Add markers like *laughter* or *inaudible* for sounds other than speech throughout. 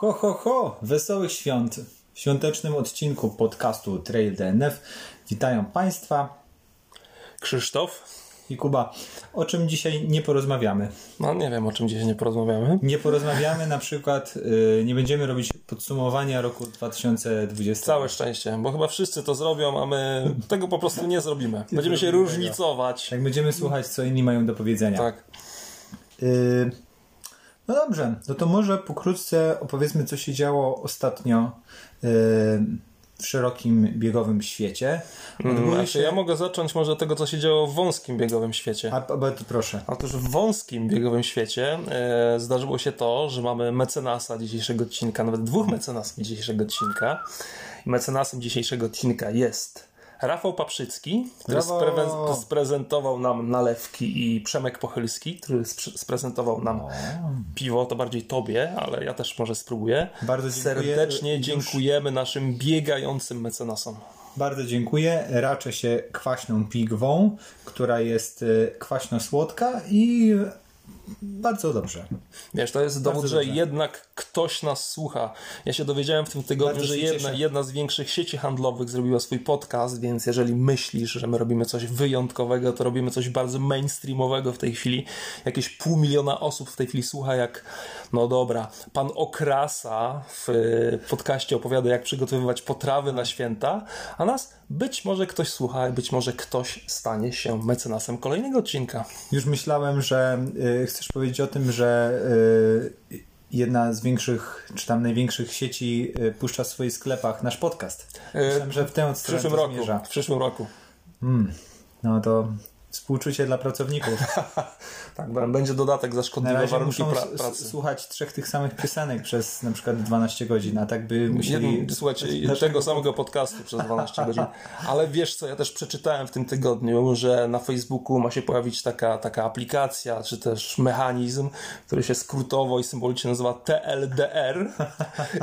Ho, ho, ho! Wesołych świąt! W świątecznym odcinku podcastu Trail DNF witają Państwa Krzysztof. i Kuba. O czym dzisiaj nie porozmawiamy? No nie wiem, o czym dzisiaj nie porozmawiamy. Nie porozmawiamy na przykład, yy, nie będziemy robić podsumowania roku 2020. Całe szczęście, bo chyba wszyscy to zrobią, a my tego po prostu nie zrobimy. Będziemy się różnicować. Jak będziemy słuchać, co inni mają do powiedzenia. Tak. Yy, no dobrze, no to może pokrótce opowiedzmy, co się działo ostatnio yy, w szerokim biegowym świecie. Mm, Znaczy, ja mogę zacząć może od tego, co się działo w wąskim biegowym świecie. A, a, to proszę. Otóż w wąskim biegowym świecie e, zdarzyło się to, że mamy mecenasa dzisiejszego odcinka, nawet dwóch mecenasów dzisiejszego odcinka. I mecenasem dzisiejszego odcinka jest Rafał Paprzycki, który Brawo! sprezentował nam nalewki i Przemek Pochylski, który sprezentował nam piwo, to bardziej tobie, ale ja też może spróbuję. Bardzo dziękuję. Serdecznie Już- dziękujemy naszym biegającym mecenasom. Bardzo dziękuję. Raczę się kwaśną pigwą, która jest y, kwaśno-słodka i bardzo dobrze. Wiesz, to jest dowód, że jednak ktoś nas słucha. Ja się dowiedziałem w tym tygodniu, Bardzo że jedna, jedna z większych sieci handlowych zrobiła swój podcast, więc jeżeli myślisz, że my robimy coś wyjątkowego, to robimy coś bardzo mainstreamowego w tej chwili. Jakieś pół miliona osób w tej chwili słucha, jak, no dobra, pan Okrasa w y, podcaście opowiada, jak przygotowywać potrawy na święta, a nas być może ktoś słucha, być może ktoś stanie się mecenasem kolejnego odcinka. Już myślałem, że y, chcesz powiedzieć o tym, że y, jedna z większych, czy tam największych sieci y, puszcza w swoich sklepach nasz podcast. Myślałem, że w tę W stronę przyszłym to roku. zmierza. W przyszłym roku. No to współczucie dla pracowników. *laughs* Tak, będzie dodatek za szkodliwe warunki pra- pracy. słuchać trzech tych samych piosenek przez na przykład 12 godzin, a tak by musieli... Słuchajcie, *laughs* tego samego podcastu przez 12 godzin. Ale wiesz co, ja też przeczytałem w tym tygodniu, że na Facebooku ma się pojawić taka, taka aplikacja, czy też mechanizm, który się skrótowo i symbolicznie nazywa TLDR.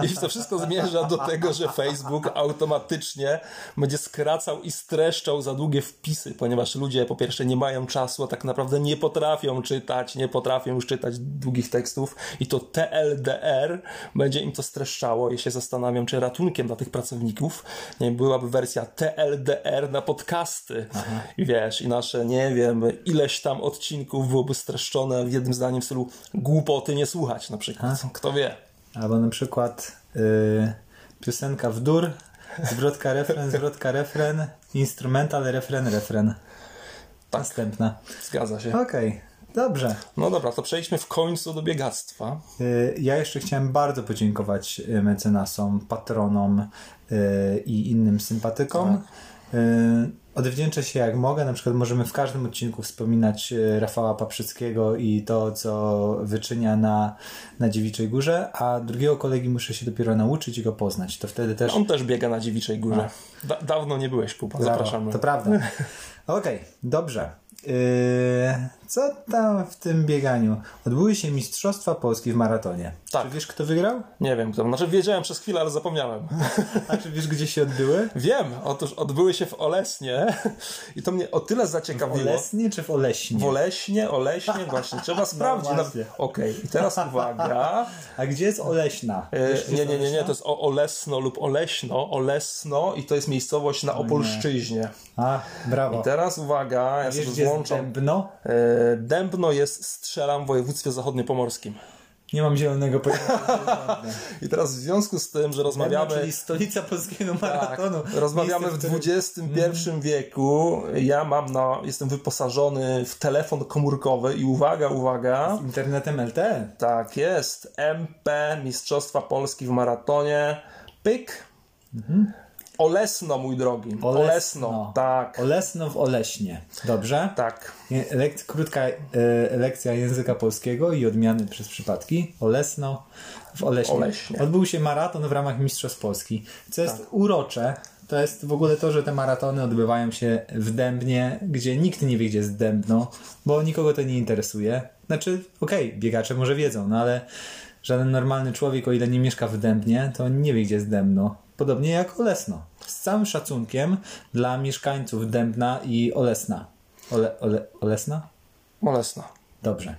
I to wszystko zmierza do tego, że Facebook automatycznie będzie skracał i streszczał za długie wpisy, ponieważ ludzie po pierwsze nie mają czasu, a tak naprawdę nie potrafią czytać, nie potrafią już czytać długich tekstów i to TLDR będzie im to streszczało i się zastanawiam, czy ratunkiem dla tych pracowników nie byłaby wersja TLDR na podcasty. I wiesz, i nasze, nie wiem, ileś tam odcinków byłoby streszczone w jednym zdaniem w stylu głupoty nie słuchać na przykład. Kto wie. Albo na przykład y, piosenka w dur, zwrotka refren, zwrotka refren, instrumental, refren, refren. Następna. Zgadza się. Okej, dobrze. No dobra, to przejdźmy w końcu do biegactwa. Y, Ja jeszcze chciałem bardzo podziękować y, mecenasom, patronom y, i innym sympatykom. Y, Odwdzięczę się jak mogę. Na przykład możemy w każdym odcinku wspominać Rafała Paprzyckiego i to, co wyczynia na, na Dziewiczej Górze, a drugiego kolegi muszę się dopiero nauczyć i go poznać. To wtedy też On też biega na Dziewiczej Górze. Da- dawno nie byłeś, Kuba, zapraszamy. To prawda. *laughs* Okej, dobrze. Yy, co tam w tym bieganiu? Odbyły się Mistrzostwa Polski w maratonie. Tak. Czy wiesz, kto wygrał? Nie wiem, kto. Znaczy wiedziałem przez chwilę, ale zapomniałem. *laughs* A czy wiesz, gdzie się odbyły? Wiem, otóż odbyły się w Olesnie i to mnie o tyle W zaciekawiło. Olesnie czy w Oleśnie? W Oleśnie, Oleśnie, właśnie, trzeba *laughs* sprawdzić. No. Okej, i teraz uwaga. *laughs* A gdzie jest Oleśna? E, Wiesz, Nie, nie, nie, nie, to jest o Olesno lub Oleśno, Olesno i to jest miejscowość na Opolszczyźnie. A, brawo. I teraz uwaga, ja Wiesz, sobie włączam. Dębno? E, Dębno jest, strzelam, w województwie zachodniopomorskim. Nie mam zielonego pojęcia. *laughs* I teraz w związku z tym, że rozmawiamy... Dębno, czyli stolica polskiego Tak, maratonu. rozmawiamy Miejsce, w XXI wieku. Ja mam na, jestem wyposażony w telefon komórkowy i uwaga, uwaga. Internetem LTE. Tak jest. MP Mistrzostwa Polski w maratonie. Pyk. Olesno, mój drogi. Olesno. Tak. Olesno w Oleśnie. Dobrze? Tak. Lek, krótka e, lekcja języka polskiego i odmiany przez przypadki. Olesno w Oleśnie. Oleśnie. Odbył się maraton w ramach Mistrzostw Polski. Co jest Tak. urocze, to jest w ogóle to, że te maratony odbywają się w Dębnie, gdzie nikt nie wie, gdzie jest Dębno, bo nikogo to nie interesuje. Znaczy, okej, biegacze może wiedzą, no ale żaden normalny człowiek, o ile nie mieszka w Dębnie, to nie wie, gdzie jest Dębno. Podobnie jak Olesno. Z całym szacunkiem dla mieszkańców Dębna i Olesna. Ole, ole, Olesna? Olesno. Dobrze.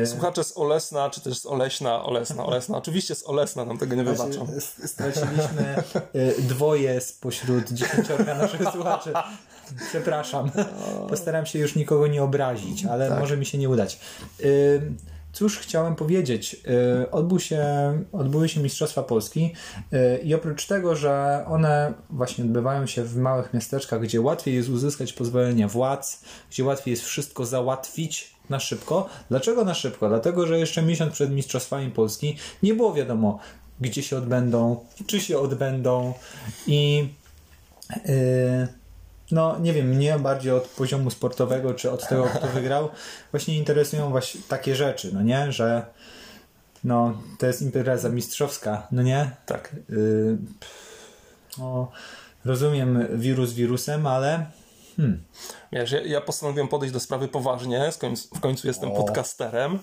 Yy... Słuchacze z Olesna, czy też z Oleśna, Olesna, Olesna. Oczywiście z Olesna nam tego nie wybaczą. Straciliśmy y, dwoje spośród dziesięciorga naszych słuchaczy. Przepraszam. Postaram się już nikogo nie obrazić, ale tak. może mi się nie udać. Cóż chciałem powiedzieć? Y, odbył się, odbyły się Mistrzostwa Polski y, i oprócz tego, że one właśnie odbywają się w małych miasteczkach, gdzie łatwiej jest uzyskać pozwolenia władz, gdzie łatwiej jest wszystko załatwić na szybko. Dlaczego na szybko? Dlatego, że jeszcze miesiąc przed Mistrzostwami Polski nie było wiadomo, gdzie się odbędą, czy się odbędą i yy, no nie wiem, mnie bardziej od poziomu sportowego, czy od tego, kto wygrał, właśnie interesują właśnie takie rzeczy, no nie, że no, to jest impreza mistrzowska, no nie? Tak. Yy, no, rozumiem wirus wirusem, ale hmm. Wiesz, ja, ja postanowiłem podejść do sprawy poważnie, w końcu jestem o. podcasterem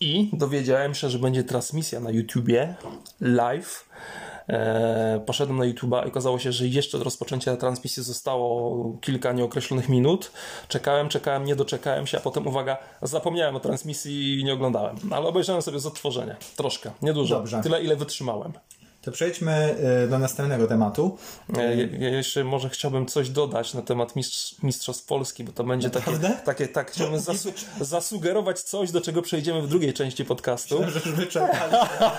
i dowiedziałem się, że będzie transmisja na YouTubie live poszedłem na YouTube'a i okazało się, że jeszcze do rozpoczęcia transmisji zostało kilka nieokreślonych minut. Czekałem, czekałem, nie doczekałem się, a potem, uwaga, zapomniałem o transmisji i nie oglądałem. Ale obejrzałem sobie z odtworzenia. Troszkę, niedużo. Dobrze. Tyle, ile wytrzymałem. To przejdźmy y, do następnego tematu. E, ja jeszcze może chciałbym coś dodać na temat mistrz, Mistrzostw Polski, bo to będzie takie, takie, tak, chciałbym *laughs* zasu zasugerować coś, do czego przejdziemy w drugiej części podcastu. Myślę, że wyczerpali.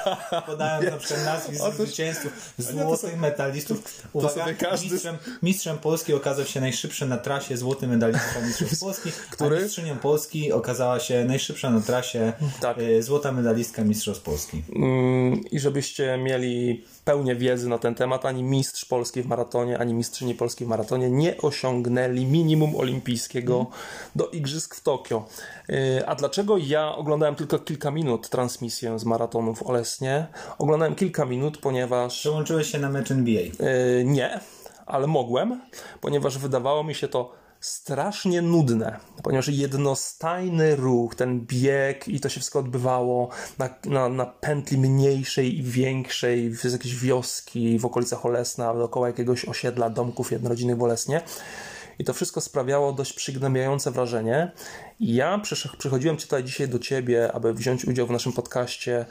*laughs* Podałem na przykład nazwisk Otóż, zwycięzców, złotych medalistów. Uwaga, każdy... mistrzem, mistrzem Polski okazał się najszybszy na trasie złoty medalista Mistrzostw *laughs* Polski, Który? a mistrzynią Polski okazała się najszybsza na trasie tak. Y, złota medalistka Mistrzostw Polski. Mm, I żebyście mieli pełnię wiedzy na ten temat, ani mistrz Polski w maratonie, ani mistrzyni Polski w maratonie nie osiągnęli minimum olimpijskiego do Igrzysk w Tokio. Y, a dlaczego ja oglądałem tylko kilka minut transmisję z maratonu w Olesnie? Oglądałem kilka minut, ponieważ... Przełączyłeś się na mecz NBA? Yy, nie, ale mogłem, ponieważ wydawało mi się to strasznie nudne, ponieważ jednostajny ruch, ten bieg i to się wszystko odbywało na, na, na pętli mniejszej i większej, z jakiejś wioski w okolicach Olesna, dookoła jakiegoś osiedla, domków jednorodzinnych w Olesnie. I to wszystko sprawiało dość przygnębiające wrażenie. I ja przychodziłem tutaj dzisiaj do Ciebie, aby wziąć udział w naszym podcaście.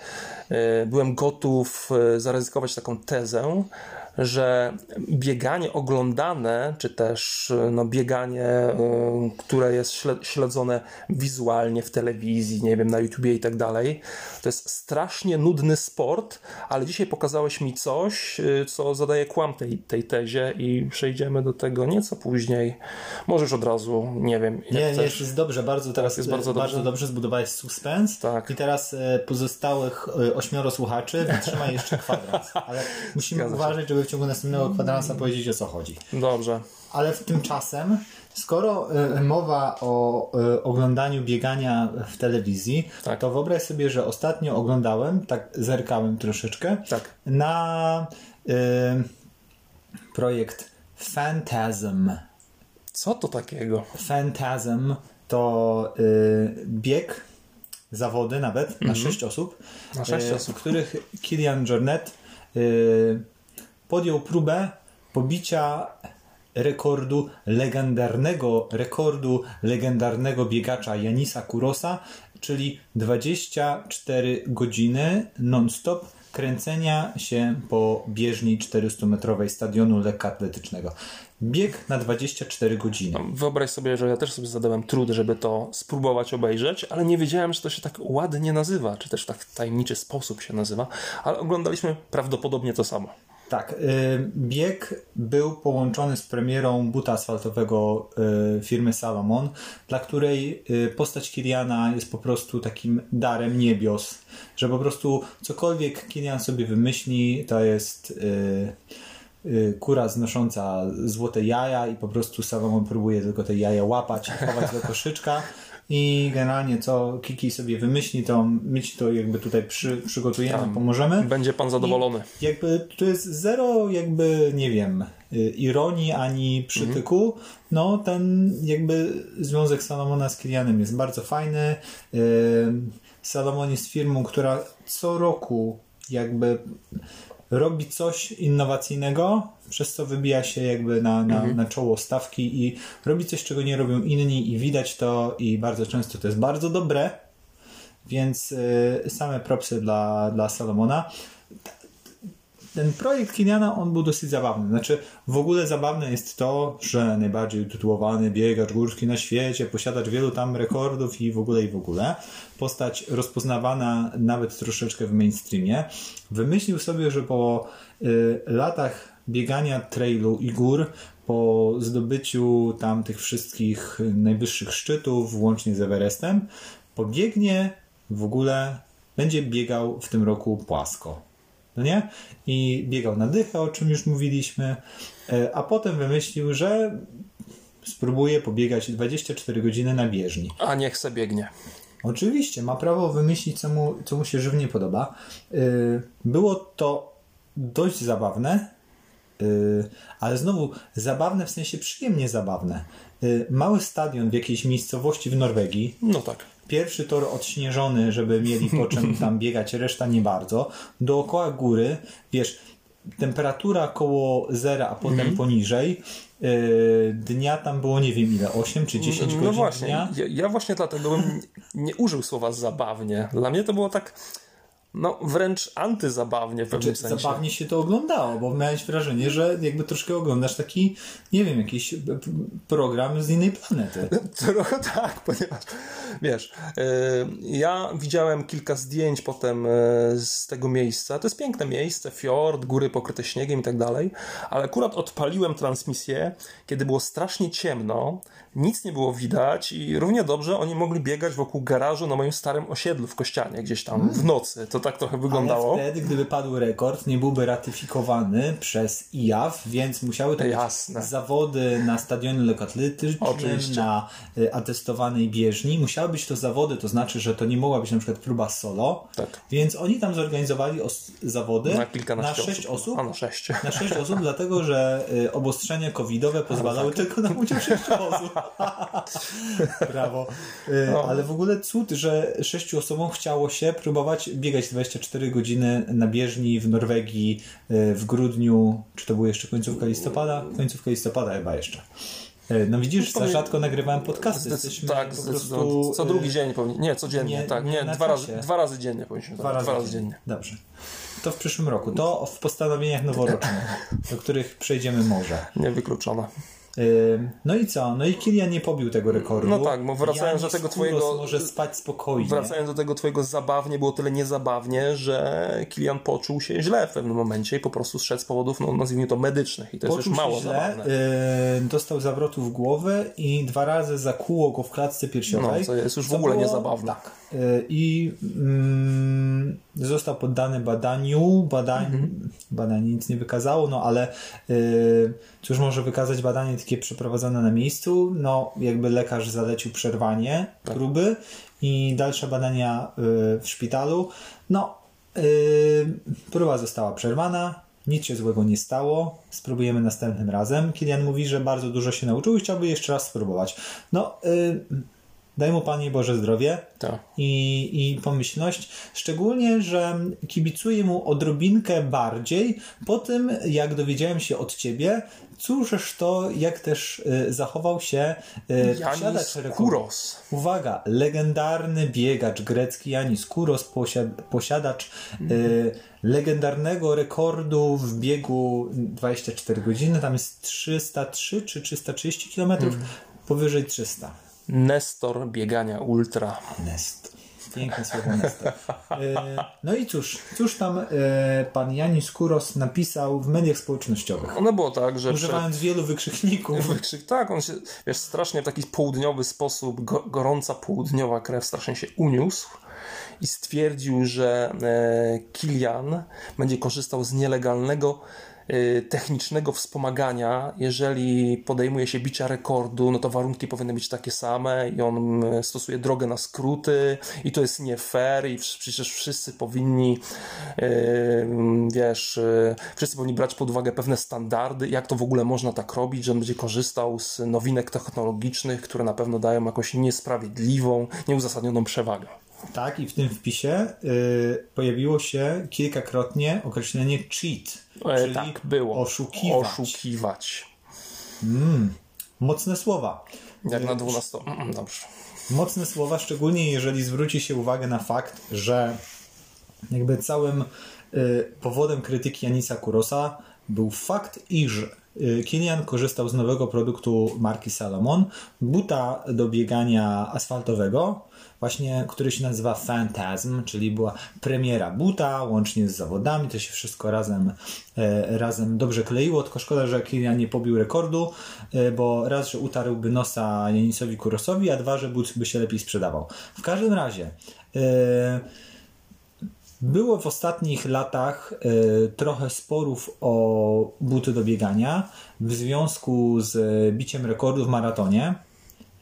E, byłem gotów e, zaryzykować taką tezę, że bieganie oglądane, czy też no, bieganie, y, które jest śledzone wizualnie w telewizji, nie wiem, na YouTubie i tak dalej, to jest strasznie nudny sport, ale dzisiaj pokazałeś mi coś, y, co zadaje kłam tej, tej tezie i przejdziemy do tego nieco później. Możesz od razu, nie wiem. nie, nie, jest dobrze, bardzo teraz tak, jest bardzo, bardzo dobrze. dobrze zbudowałeś suspens tak. i teraz e, pozostałych e, ośmioro słuchaczy wytrzyma jeszcze kwadrans, ale musimy uważać, żeby w ciągu następnego kwadransa powiedzieć o co chodzi. Dobrze. Ale w tymczasem, skoro y, mowa o y, oglądaniu biegania w telewizji, tak. to wyobraź sobie, że ostatnio oglądałem, tak zerkałem troszeczkę, tak. na y, projekt Phantasm. Co to takiego? Phantasm to bieg, zawody nawet, mm -hmm. na mhm. sześć osób. Na sześć osób. W których Kilian Jornet y, podjął próbę pobicia rekordu legendarnego rekordu legendarnego biegacza Janisa Kurosa, czyli 24 godziny non-stop kręcenia się po bieżni 400-metrowej stadionu lekkoatletycznego. Bieg na 24 godziny. No, wyobraź sobie, że ja też sobie zadałem trud, żeby to spróbować obejrzeć, ale nie wiedziałem, że to się tak ładnie nazywa, czy też tak w tajemniczy sposób się nazywa, ale oglądaliśmy prawdopodobnie to samo. Tak, y, bieg był połączony z premierą buta asfaltowego y, firmy Salomon, dla której y, postać Kiliana jest po prostu takim darem niebios, że po prostu cokolwiek Kilian sobie wymyśli, to jest kura znosząca złote jaja i po prostu Salomon próbuje tylko te jaja łapać chować do koszyczka *laughs* i generalnie co Kiki sobie wymyśli, to my ci to jakby tutaj przy, przygotujemy, Tam pomożemy. Będzie pan zadowolony. I jakby tu jest zero jakby, nie wiem, y, ironii ani przytyku. Mhm. No ten jakby związek Salomona z Kilianem jest bardzo fajny. Y, Salomon jest firmą, która co roku jakby robi coś innowacyjnego, przez co wybija się jakby na, na, na czoło stawki i robi coś, czego nie robią inni i widać to i bardzo często to jest bardzo dobre, więc y, same propsy dla, dla Salomona ten projekt Kiliana, on był dosyć zabawny. Znaczy, w ogóle zabawne jest to, że najbardziej utytułowany biegacz górski na świecie, posiadacz wielu tam rekordów i w ogóle, i w ogóle. Postać rozpoznawana nawet troszeczkę w mainstreamie. Wymyślił sobie, że po y, latach biegania trailu i gór, po zdobyciu tam tych wszystkich najwyższych szczytów, włącznie z Everestem, pobiegnie w ogóle, będzie biegał w tym roku płasko no nie? I biegał na dychę, o czym już mówiliśmy, e, a potem wymyślił, że spróbuje pobiegać 24 godziny na bieżni. A niech se biegnie. Oczywiście, ma prawo wymyślić, co mu, co mu się żywnie podoba. E, było to dość zabawne, e, ale znowu zabawne w sensie przyjemnie zabawne. Mały stadion w jakiejś miejscowości w Norwegii. No tak Pierwszy tor odśnieżony, żeby mieli po czym tam *laughs* biegać, reszta nie bardzo. Dookoła góry, wiesz, temperatura koło zera, a potem -hmm. poniżej. Yy, dnia tam było nie wiem ile, 8 czy 10 no godzin właśnie, dnia. Ja, ja właśnie dlatego bym nie użył słowa zabawnie. Dla mnie to było tak no wręcz antyzabawnie w pewnym znaczy, sensie. Zabawnie się to oglądało, bo miałeś wrażenie, że jakby troszkę oglądasz taki, nie wiem, jakiś program z innej planety. *laughs* Trochę tak, ponieważ wiesz, yy, ja widziałem kilka zdjęć potem yy, z tego miejsca. To jest piękne miejsce, fiord, góry pokryte śniegiem i tak dalej, ale akurat odpaliłem transmisję, kiedy było strasznie ciemno, nic nie było widać i równie dobrze oni mogli biegać wokół garażu na moim starym osiedlu w Kościanie, gdzieś tam w nocy. To tak trochę wyglądało. Ale wtedy, gdyby padł rekord, nie byłby ratyfikowany przez IAF, więc musiały to być Jasne. zawody na stadionie lekkoatletycznym, na y, atestowanej bieżni. Musiały być to zawody, to znaczy, że to nie mogła być na przykład próba solo. Tak. Więc oni tam zorganizowali zawody na, kilkanaście na sześć osób. A na sześć. Na sześć osób, dlatego że y, obostrzenia covidowe pozwalały tak. tylko na udział sześciu osób. *laughs* *laughs* Brawo. Y, no. Ale w ogóle cud, że sześciu osobom chciało się próbować biegać 24 godziny na bieżni w Norwegii y, w grudniu, czy to była jeszcze końcówka listopada? Końcówka listopada chyba jeszcze. Y, no widzisz, za rzadko nagrywałem podcasty. Tak, po prostu, co drugi dzień powinien, nie, codziennie, nie, tak, nie, nie dwa, razy, dwa razy dziennie powinniśmy, dwa, razy, dwa razy dziennie. Dobrze. To w przyszłym roku. To w postanowieniach noworocznych, do których przejdziemy może. *laughs* Niewykluczone. No i co? No i Kilian nie pobił tego rekordu. No tak, bo wracając do tego twojego... może spać spokojnie. Wracając do tego twojego zabawnie, było tyle niezabawnie, że Kilian poczuł się źle w pewnym momencie i po prostu zszedł z powodów, no nazwijmy to medycznych i to poczuł jest już mało źle, zabawne. Yy, dostał zawrotu w głowę i dwa razy zakłuło go w klatce piersiowej. No, co jest już w ogóle było... niezabawne. Tak. Yy, I yy, został poddany badaniu. Badań, mhm. Badanie nic nie wykazało, no ale yy, cóż może wykazać badanie takie przeprowadzone na miejscu? No, jakby lekarz zalecił przerwanie tak. próby i dalsze badania yy, w szpitalu. No, yy, próba została przerwana, nic się złego nie stało, spróbujemy następnym razem. Kilian mówi, że bardzo dużo się nauczył i chciałby jeszcze raz spróbować. No, yy, Daj mu Panie Boże zdrowie tak. i, i pomyślność. Szczególnie, że kibicuję mu odrobinkę bardziej po tym, jak dowiedziałem się od Ciebie, cóż to, jak też y, zachował się y, Janis Kuros. Uwaga, legendarny biegacz grecki Janis Kuros, posiad, posiadacz y, legendarnego rekordu w biegu 24 godziny, tam jest 303 czy 330 km, mm. powyżej 300. Nestor biegania ultra. Nest. Piękne słowo Nestor. E, no i cóż, cóż tam e, pan Janis Kuros napisał w mediach społecznościowych? Ono było tak, że... Używając przed... wielu wykrzykników. Wykrzyk, tak, on się, wiesz, strasznie w taki południowy sposób, go, gorąca południowa krew strasznie się uniósł i stwierdził, że e, Kilian będzie korzystał z nielegalnego technicznego wspomagania, jeżeli podejmuje się bicia rekordu, no to warunki powinny być takie same i on y, stosuje drogę na skróty i to jest nie fair i przecież wszyscy powinni y, wiesz, wszyscy powinni brać pod uwagę pewne standardy, jak to w ogóle można tak robić, że on będzie korzystał z nowinek technologicznych, które na pewno dają jakąś niesprawiedliwą, nieuzasadnioną przewagę. Tak, i w tym wpisie y, pojawiło się kilkakrotnie określenie cheat, E, czyli tak, było. oszukiwać. Oszukiwać. Mocne słowa. Jak na 12. Mm, Dobrze. Mocne słowa, szczególnie jeżeli zwróci się uwagę na fakt, że jakby całym y, powodem krytyki Janisa Kurosa był fakt, iż y, Kilian korzystał z nowego produktu marki Salomon, buta do biegania asfaltowego, właśnie, który się nazywa Phantasm, czyli była premiera buta, łącznie z zawodami, to się wszystko razem, e, razem dobrze kleiło, tylko szkoda, że Kilian nie pobił rekordu, e, bo raz, że utarłby nosa Janisowi Kurosowi, a dwa, że but by się lepiej sprzedawał. W każdym razie, e, było w ostatnich latach trochę sporów o buty do biegania w związku z biciem rekordu w maratonie.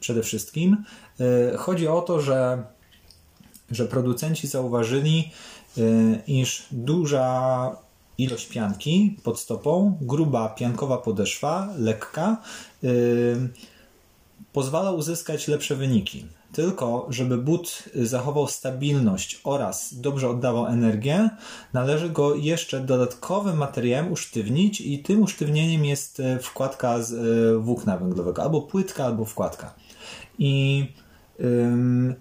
Przede wszystkim chodzi o to, że, że producenci zauważyli, y, iż duża ilość pianki pod stopą, gruba piankowa podeszwa, lekka, y, pozwala uzyskać lepsze wyniki. Tylko, żeby but zachował stabilność oraz dobrze oddawał energię, należy go jeszcze dodatkowym materiałem usztywnić i tym usztywnieniem jest e, wkładka z e, włókna węglowego, albo płytka, albo wkładka. I ym,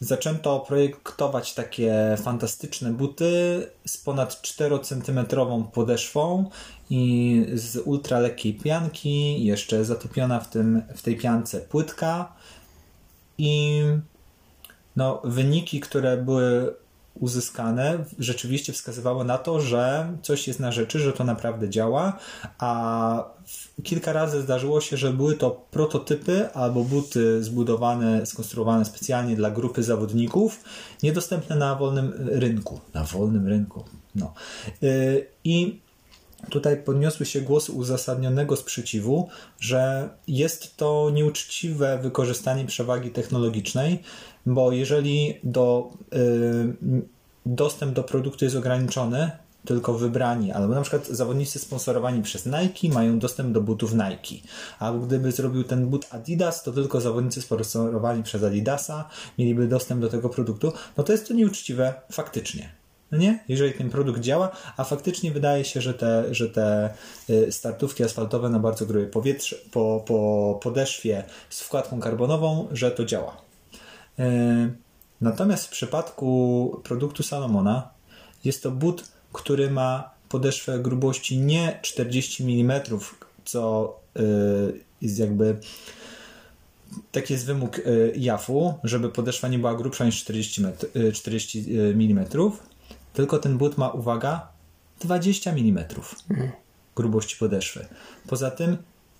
zaczęto projektować takie fantastyczne buty z ponad 4 cm podeszwą i z ultra lekkiej pianki, jeszcze zatopiona w, tym, w tej piance płytka. I no, wyniki, które były uzyskane, rzeczywiście wskazywały na to, że coś jest na rzeczy, że to naprawdę działa, a kilka razy zdarzyło się, że były to prototypy albo buty zbudowane, skonstruowane specjalnie dla grupy zawodników, niedostępne na wolnym rynku. Na wolnym rynku. No. Yy, I tutaj podniosły się głosy uzasadnionego sprzeciwu, że jest to nieuczciwe wykorzystanie przewagi technologicznej, bo jeżeli do, y, dostęp do produktu jest ograniczony, tylko wybrani, albo na przykład zawodnicy sponsorowani przez Nike mają dostęp do butów Nike, albo gdyby zrobił ten but Adidas, to tylko zawodnicy sponsorowani przez Adidasa mieliby dostęp do tego produktu, no to jest to nieuczciwe faktycznie. No nie? Jeżeli ten produkt działa, a faktycznie wydaje się, że te, że te y, startówki asfaltowe na bardzo grubej powietrze, po, po podeszwie z wkładką karbonową, że to działa. Y, natomiast w przypadku produktu Salomona jest to but, który ma podeszwę grubości nie 40 mm, co y, jest jakby taki jest wymóg JAF-u, żeby podeszwa nie była grubsza niż 40, 40 mm, tylko ten but ma, uwaga, 20 mm grubości podeszwy. Poza tym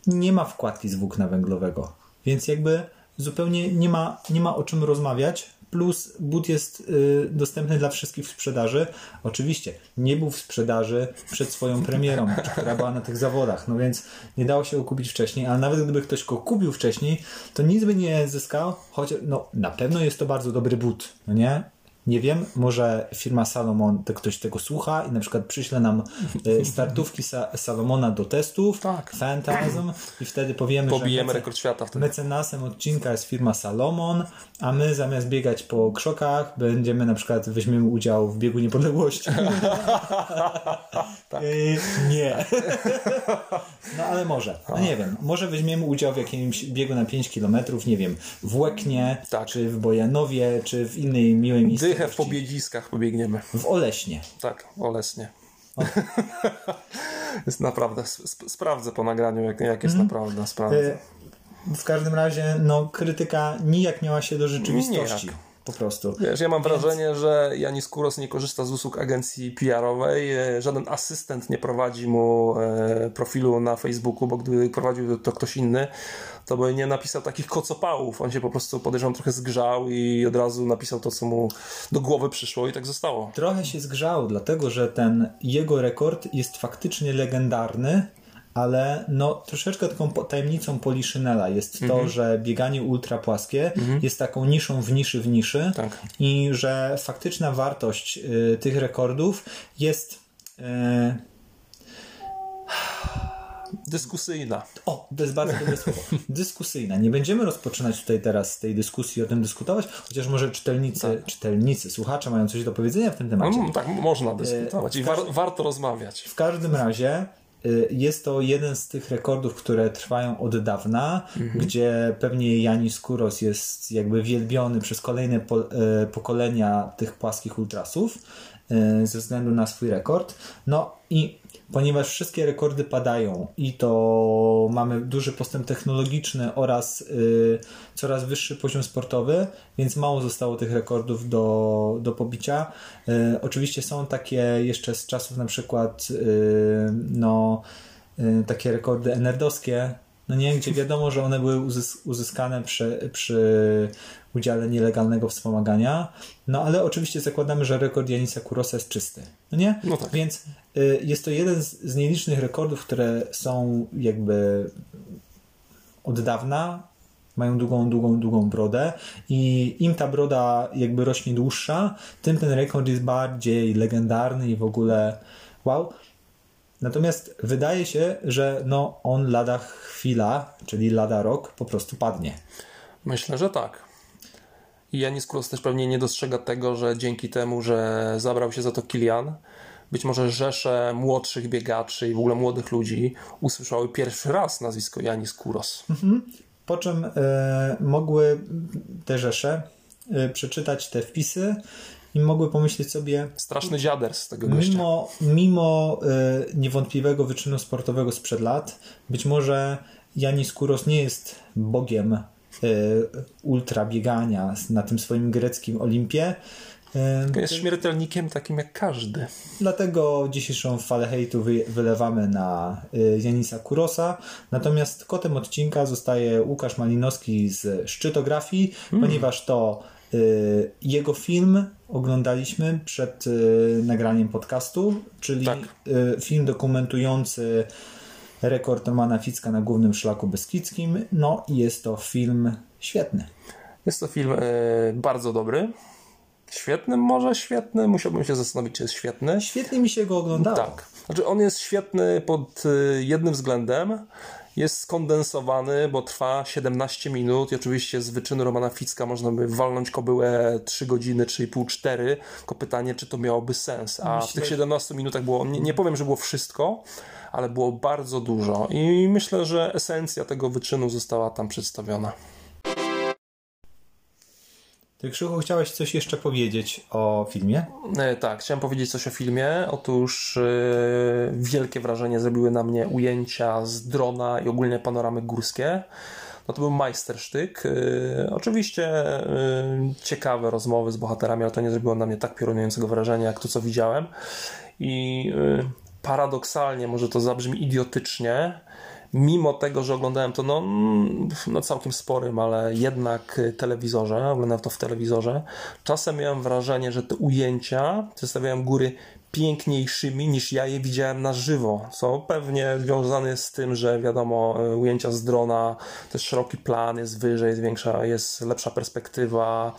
nie ma wkładki z włókna węglowego, więc jakby zupełnie nie ma, nie ma o czym rozmawiać. Plus but jest y, dostępny dla wszystkich w sprzedaży. Oczywiście nie był w sprzedaży przed swoją premierą, *laughs* która była na tych zawodach, no więc nie dało się go kupić wcześniej, ale nawet gdyby ktoś go kupił wcześniej, to nic by nie zyskał, chociaż no, na pewno jest to bardzo dobry but, no nie? Nie wiem, może firma Salomon, to ktoś tego słucha i na przykład przyśle nam e, *laughs* startówki Sa Salomona do testów, Tak. Fantasm i wtedy powiemy, Pobijemy że rekord świata wtedy. mecenasem odcinka jest firma Salomon, a my zamiast biegać po krzokach, będziemy na przykład, weźmiemy udział w biegu niepodległości. *laughs* Tak. E, nie. no ale może. No nie wiem. Może weźmiemy udział w jakimś biegu na 5 km, nie wiem, w Łeknie, Tak. czy w Bojanowie, czy w innej miłej miejscowości. Dychę w pobiegiskach pobiegniemy. W Oleśnie. Tak, olesnie. *laughs* jest naprawdę, sp- sprawdzę po nagraniu, jak, jak jest naprawdę, sprawdzę. E, W każdym razie, no, krytyka nijak miała się do rzeczywistości. Nijak. Po prostu. Wiesz, ja mam wrażenie, że Janis Kuros nie korzysta z usług agencji PR-owej. E, Żaden asystent nie prowadzi mu e, profilu na Facebooku, bo gdyby prowadził to ktoś inny, to by nie napisał takich kocopałów. On się po prostu podejrzewam trochę zgrzał i od razu napisał to, co mu do głowy przyszło i tak zostało. Trochę się zgrzał, dlatego że ten jego rekord jest faktycznie legendarny, ale no troszeczkę taką tajemnicą Poliszynela jest to, Mhm. że bieganie ultra płaskie jest taką niszą w niszy w niszy Tak. i że faktyczna wartość y, tych rekordów jest y, Dyskusyjna. O, to jest bardzo dobre słowo. Dyskusyjna. Nie będziemy rozpoczynać tutaj teraz tej dyskusji o tym dyskutować, chociaż może czytelnicy, czytelnicy, słuchacze mają coś do powiedzenia w tym temacie. Mm, tak, można dyskutować i war, warto rozmawiać. W każdym razie y, jest to jeden z tych rekordów, które trwają od dawna, gdzie pewnie Janis Kuros jest jakby wielbiony przez kolejne po, y, pokolenia tych płaskich ultrasów y, ze względu na swój rekord. No i ponieważ wszystkie rekordy padają i to mamy duży postęp technologiczny oraz y, coraz wyższy poziom sportowy, więc mało zostało tych rekordów do, do pobicia. Y, oczywiście są takie jeszcze z czasów na przykład y, no, y, takie rekordy enerdowskie, no nie, gdzie wiadomo, że one były uzys- uzyskane przy, przy udziale nielegalnego wspomagania, no ale oczywiście zakładamy, że rekord Janisa Kurosa jest czysty, no nie? No tak. Więc y, jest to jeden z, z nielicznych rekordów, które są jakby od dawna, mają długą, długą, długą brodę i im ta broda jakby rośnie dłuższa, tym ten rekord jest bardziej legendarny i w ogóle wow. Natomiast wydaje się, że no on lada chwila, czyli lada rok, po prostu padnie. Myślę, że tak. I Janis Kuros też pewnie nie dostrzega tego, że dzięki temu, że zabrał się za to Kilian, być może rzesze młodszych biegaczy i w ogóle młodych ludzi usłyszały pierwszy raz nazwisko Janis Kuros. Po czym e, mogły te rzesze e, przeczytać te wpisy i mogły pomyśleć sobie, Straszny dziader z tego gościa. mimo, mimo e, niewątpliwego wyczynu sportowego sprzed lat, być może Janis Kuros nie jest bogiem e, ultra biegania na tym swoim greckim Olimpie. E, Jest śmiertelnikiem takim jak każdy. Dlatego dzisiejszą falę hejtu wy, wylewamy na y, Janisa Kurosa. Natomiast kotem odcinka zostaje Łukasz Malinowski z szczytografii, ponieważ to jego film oglądaliśmy przed nagraniem podcastu, czyli Tak. film dokumentujący rekord Romana Ficka na głównym szlaku beskidzkim. No i jest to film świetny. Jest to film e, bardzo dobry. Świetny, może świetny. Musiałbym się zastanowić, czy jest świetny. Świetnie mi się go oglądało. Tak. Znaczy on jest świetny pod y, jednym względem. Jest skondensowany, bo trwa 17 minut i oczywiście z wyczynu Romana Ficka można by walnąć kobyłę 3 godziny, 3,5, 4. Tylko pytanie, czy to miałoby sens. A w Myślę, tych że- 17 minutach było, nie, nie powiem, że było wszystko, ale było bardzo dużo. I myślę, że esencja tego wyczynu została tam przedstawiona. Ty, Krzychu, chciałeś coś jeszcze powiedzieć o filmie? E, tak, chciałem powiedzieć coś o filmie. Otóż e, wielkie wrażenie zrobiły na mnie ujęcia z drona i ogólnie panoramy górskie. No to był majstersztyk. E, oczywiście e, ciekawe rozmowy z bohaterami, ale to nie zrobiło na mnie tak piorunującego wrażenia, jak to, co widziałem. I paradoksalnie, może to zabrzmi idiotycznie, mimo tego, że oglądałem to no, mm, no całkiem sporym, ale jednak telewizorze, oglądałem to w telewizorze, czasem miałem wrażenie, że te ujęcia przedstawiają góry piękniejszymi niż ja je widziałem na żywo, co pewnie związane jest z tym, że wiadomo, y, ujęcia z drona jest szeroki plan, jest wyżej, jest większa, jest lepsza perspektywa,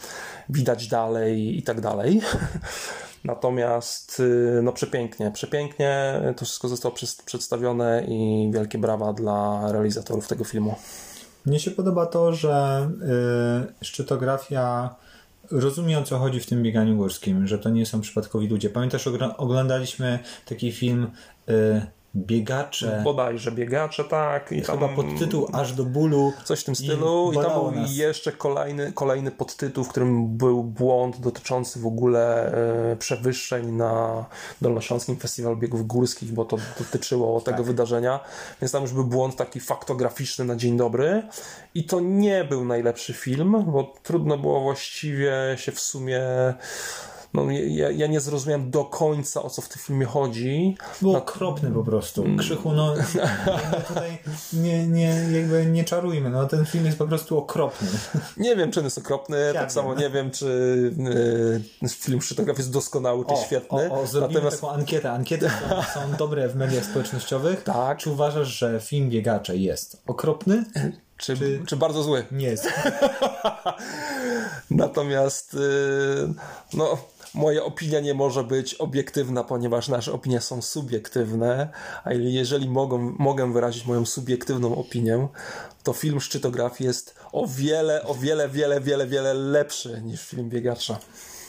widać dalej i tak dalej. *laughs* Natomiast y, no przepięknie, przepięknie to wszystko zostało przedstawione i wielkie brawa dla realizatorów tego filmu. Mnie się podoba to, że y, szczytografia rozumie o co chodzi w tym bieganiu górskim, że to nie są przypadkowi ludzie. Pamiętasz, oglądaliśmy taki film y, Biegacze, Bodajże biegacze, tak. I chyba pod tytuł Aż do bólu. Coś w tym stylu. I, tam bolało był nas. jeszcze kolejny, kolejny podtytuł, w którym był błąd dotyczący w ogóle e, przewyższeń na Dolnośląskim Festiwalu Biegów Górskich, bo to dotyczyło tego wydarzenia. Więc tam już był błąd taki faktograficzny na dzień dobry. I to nie był najlepszy film, bo trudno było właściwie się w sumie. No, ja, ja nie zrozumiałem do końca o co w tym filmie chodzi. Był okropny po prostu. Krzychu, no jakby tutaj nie, nie, jakby nie czarujmy, no ten film jest po prostu okropny. Nie wiem, czy on jest okropny, tak samo nie wiem, czy y, film Szczytograf jest doskonały, czy świetny. O, o, zrobimy Natomiast taką ankietę. Ankiety są, są dobre w mediach społecznościowych. Tak. Czy uważasz, że film Biegacze jest okropny? czy, czy- czy bardzo zły. Nie jest. *laughs* Natomiast y, no, moja opinia nie może być obiektywna, ponieważ nasze opinie są subiektywne, a jeżeli mogą, mogę wyrazić moją subiektywną opinię, to film Szczytografii jest o wiele, o wiele, wiele, wiele, wiele lepszy niż film Biegacza.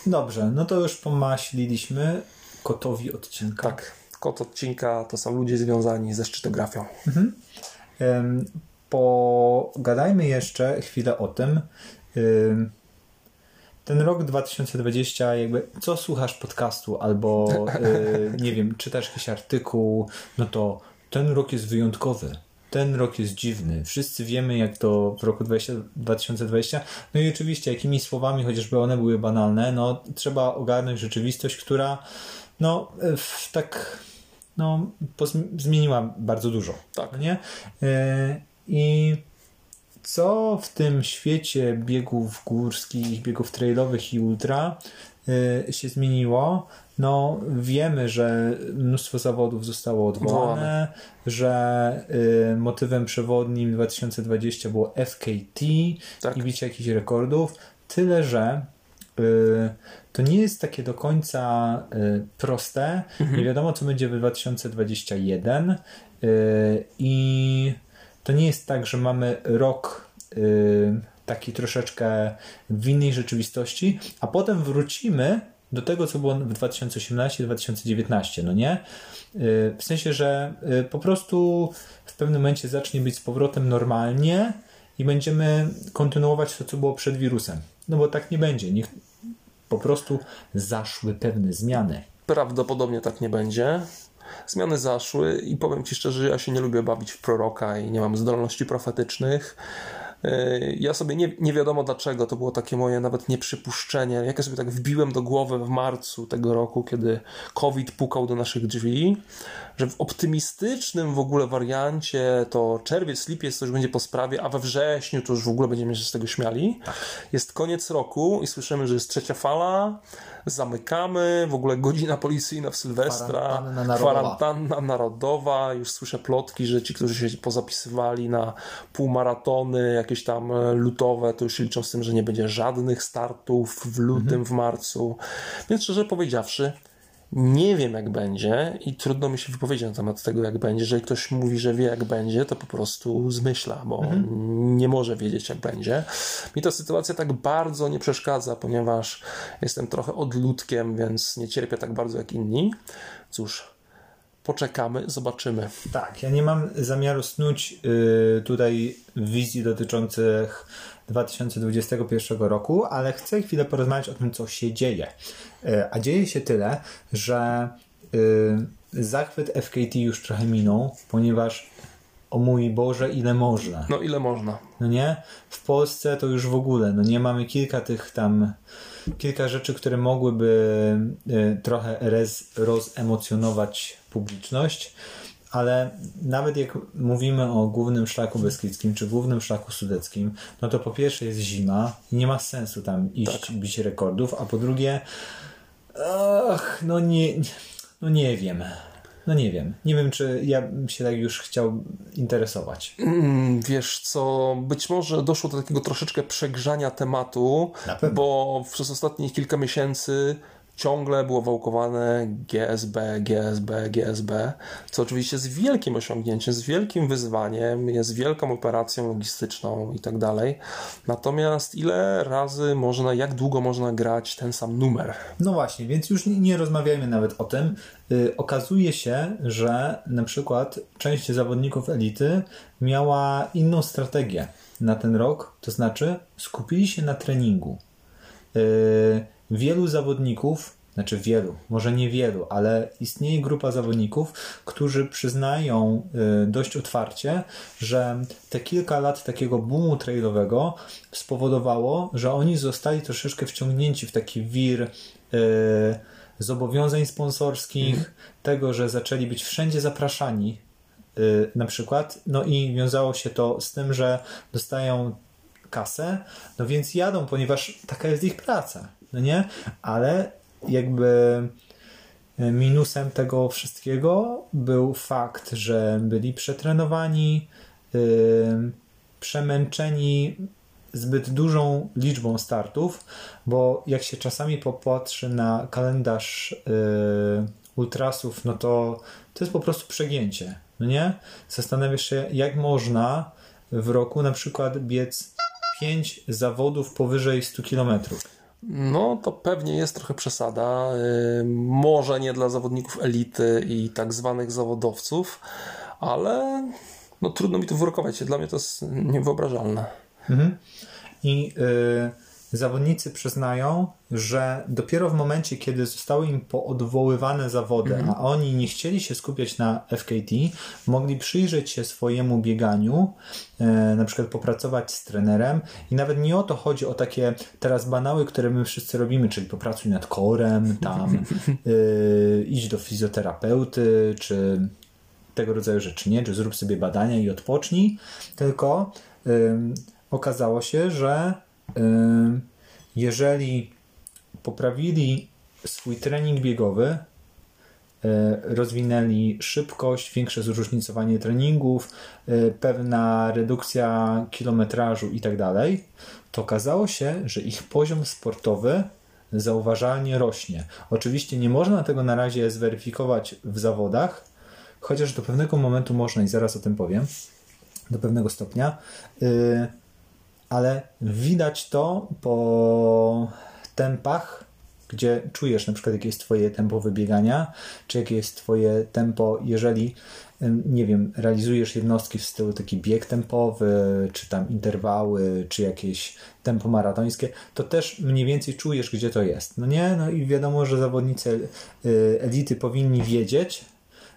Dobrze, no to już pomaśliliśmy kotowi odcinka. Tak, kot odcinka to są ludzie związani ze szczytografią. Mhm. Pogadajmy jeszcze chwilę o tym. Ten rok 2020, jakby co słuchasz podcastu, albo nie wiem, czytasz jakiś artykuł, no to ten rok jest wyjątkowy. Ten rok jest dziwny. Wszyscy wiemy, jak to w roku 20, 2020. No i oczywiście, jakimi słowami, chociażby one były banalne, no trzeba ogarnąć rzeczywistość, która no tak no, zmieniła bardzo dużo. Tak. Nie? I co w tym świecie biegów górskich, biegów trailowych i ultra y, się zmieniło? No, wiemy, że mnóstwo zawodów zostało odwołane, że y, motywem przewodnim 2020 było FKT tak. i bicie jakichś rekordów. Tyle, że y, to nie jest takie do końca y, proste. Mhm. Nie wiadomo, co będzie w 2021 y, i to nie jest tak, że mamy rok y, taki troszeczkę w innej rzeczywistości, a potem wrócimy do tego, co było w 2018-2019, no nie? Y, w sensie, że y, po prostu w pewnym momencie zacznie być z powrotem normalnie i będziemy kontynuować to, co było przed wirusem. No bo tak nie będzie. Niech po prostu zaszły pewne zmiany. Prawdopodobnie tak nie będzie zmiany zaszły i powiem Ci szczerze, ja się nie lubię bawić w proroka i nie mam zdolności profetycznych. E, ja sobie nie, nie wiadomo dlaczego, to było takie moje nawet nieprzypuszczenie. Jak ja sobie tak wbiłem do głowy w marcu tego roku, kiedy COVID pukał do naszych drzwi, że w optymistycznym w ogóle wariancie to czerwiec, lipiec to już będzie po sprawie, a we wrześniu to już w ogóle będziemy się z tego śmiali. Tak. Jest koniec roku i słyszymy, że jest trzecia fala, zamykamy, w ogóle godzina policyjna w Sylwestra, kwarantanna narodowa. kwarantanna narodowa, już słyszę plotki, że ci, którzy się pozapisywali na półmaratony, jakieś tam e, lutowe, to już liczą z tym, że nie będzie żadnych startów w lutym, mhm. w marcu. Więc szczerze powiedziawszy, nie wiem, jak będzie i trudno mi się wypowiedzieć na temat tego, jak będzie. Jeżeli ktoś mówi, że wie, jak będzie, to po prostu zmyśla, bo mhm. nie może wiedzieć, jak będzie. Mi ta sytuacja tak bardzo nie przeszkadza, ponieważ jestem trochę odludkiem, więc nie cierpię tak bardzo jak inni. Cóż, poczekamy, zobaczymy. Tak, ja nie mam zamiaru snuć yy, tutaj wizji dotyczących 2021 roku, ale chcę chwilę porozmawiać o tym, co się dzieje. E, a dzieje się tyle, że y, zachwyt FKT już trochę minął, ponieważ o mój Boże, ile można. No ile można. No nie? W Polsce to już w ogóle, no nie mamy kilka tych tam, kilka rzeczy, które mogłyby y, trochę rez, rozemocjonować publiczność ale nawet jak mówimy o głównym szlaku beskidzkim czy głównym szlaku sudeckim, no to po pierwsze jest zima i nie ma sensu tam iść tak. bić rekordów, a po drugie ach, no nie, no nie wiem. No nie wiem. Nie wiem, czy ja bym się tak już chciał interesować. Mm, wiesz co, być może doszło do takiego troszeczkę przegrzania tematu, bo przez ostatnich kilka miesięcy ciągle było wałkowane GSB, GSB, GSB, co oczywiście jest wielkim osiągnięciem, z wielkim wyzwaniem, jest wielką operacją logistyczną i tak dalej. Natomiast ile razy można, jak długo można grać ten sam numer? No właśnie, więc już nie rozmawiajmy nawet o tym. Yy, okazuje się, że na przykład część zawodników elity miała inną strategię na ten rok, to znaczy skupili się na treningu. Yy, wielu zawodników, znaczy wielu, może nie wielu, ale istnieje grupa zawodników, którzy przyznają y, dość otwarcie, że te kilka lat takiego boomu trailowego spowodowało, że oni zostali troszeczkę wciągnięci w taki wir y, zobowiązań sponsorskich, mhm. tego, że zaczęli być wszędzie zapraszani y, na przykład, no i wiązało się to z tym, że dostają kasę, no więc jadą, ponieważ taka jest ich praca no nie? Ale jakby e, minusem tego wszystkiego był fakt, że byli przetrenowani, yy, przemęczeni zbyt dużą liczbą startów, bo jak się czasami popatrzy na kalendarz yy, ultrasów, no to to jest po prostu przegięcie, no nie? Zastanawiasz się, jak można w roku na przykład biec 5 zawodów powyżej 100 kilometrów. No, to pewnie jest trochę przesada. Yy, może nie dla zawodników elity i tak zwanych zawodowców, ale no, trudno mi tu wyrokować. Dla mnie to jest niewyobrażalne. Mhm. I y, zawodnicy przyznają, że dopiero w momencie, kiedy zostały im poodwoływane zawody, mhm. a oni nie chcieli się skupiać na FKT, mogli przyjrzeć się swojemu bieganiu, y, na przykład popracować z trenerem i nawet nie o to chodzi o takie teraz banały, które my wszyscy robimy, czyli popracuj nad korem, tam y, *laughs* idź do fizjoterapeuty, czy tego rodzaju rzeczy, nie? Czy zrób sobie badania i odpocznij, tylko okazało się, że jeżeli poprawili swój trening biegowy, e, rozwinęli szybkość, większe zróżnicowanie treningów, e, pewna redukcja kilometrażu i tak to okazało się, że ich poziom sportowy zauważalnie rośnie. Oczywiście nie można tego na razie zweryfikować w zawodach, chociaż do pewnego momentu można i zaraz o tym powiem, do pewnego stopnia. Yy, ale widać to po tempach, gdzie czujesz na przykład jakie jest twoje tempo wybiegania, czy jakie jest twoje tempo, jeżeli nie wiem, realizujesz jednostki w stylu taki bieg tempowy, czy tam interwały, czy jakieś tempo maratońskie, to też mniej więcej czujesz, gdzie to jest. No nie? No i wiadomo, że zawodnicy y, elity powinni wiedzieć,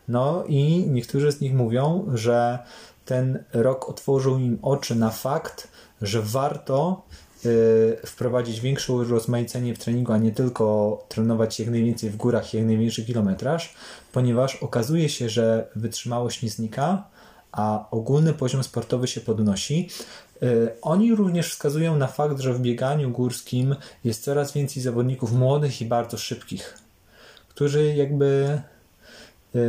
no i niektórzy z nich mówią, że ten rok otworzył im oczy na fakt, że warto y, wprowadzić większe urozmaicenie w treningu, a nie tylko trenować jak najwięcej w górach, jak największy kilometraż, ponieważ okazuje się, że wytrzymałość nie znika, a ogólny poziom sportowy się podnosi. Y, oni również wskazują na fakt, że w bieganiu górskim jest coraz więcej zawodników młodych i bardzo szybkich, którzy jakby y,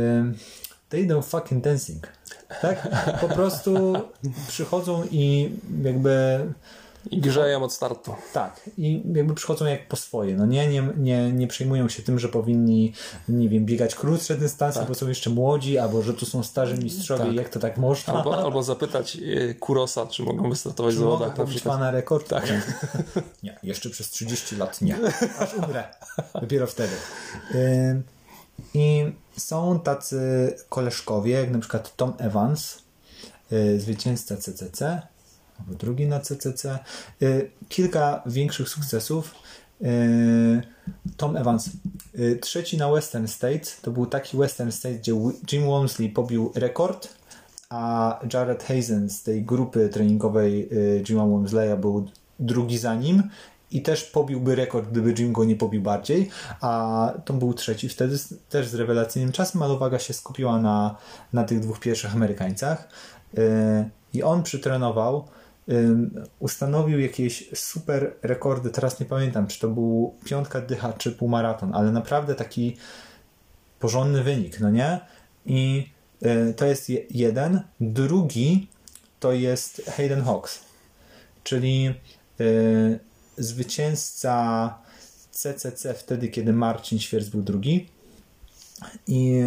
they don't fucking dancing. Tak? Po prostu przychodzą i jakby i grzeją od startu. Tak. I jakby przychodzą jak po swoje. No nie, nie, nie, nie przejmują się tym, że powinni, nie wiem, biegać krótsze dystanse, tak. bo są jeszcze młodzi, albo że tu są starzy mistrzowie, tak. jak to tak można. Albo, albo zapytać e, Kurosa, czy mogą wystartować w zawodach. Mogę na pana rekord? Tak. Nie, jeszcze przez 30 lat nie. Aż umrę. *laughs* Dopiero wtedy. I są tacy koleżkowie, jak na przykład Tom Evans, y, zwycięzca CCC, albo drugi na CCC. Y, kilka większych sukcesów. Y, Tom Evans, trzeci na Western States. To był taki Western States, gdzie Jim Walmsley pobił rekord, a Jared Hazen z tej grupy treningowej Jima Walmsleya był drugi za nim i też pobiłby rekord, gdyby Jim go nie pobił bardziej, a to był trzeci wtedy też z rewelacyjnym czasem, ale uwaga się skupiła na, na tych dwóch pierwszych Amerykańcach yy, i on przytrenował ustanowił jakieś super rekordy, teraz nie pamiętam, czy to był piątka dycha, czy półmaraton, ale naprawdę taki porządny wynik, no nie? I yy, to jest jeden. Drugi to jest Hayden Hawks, czyli zwycięzca CCC wtedy, kiedy Marcin Świerc był drugi i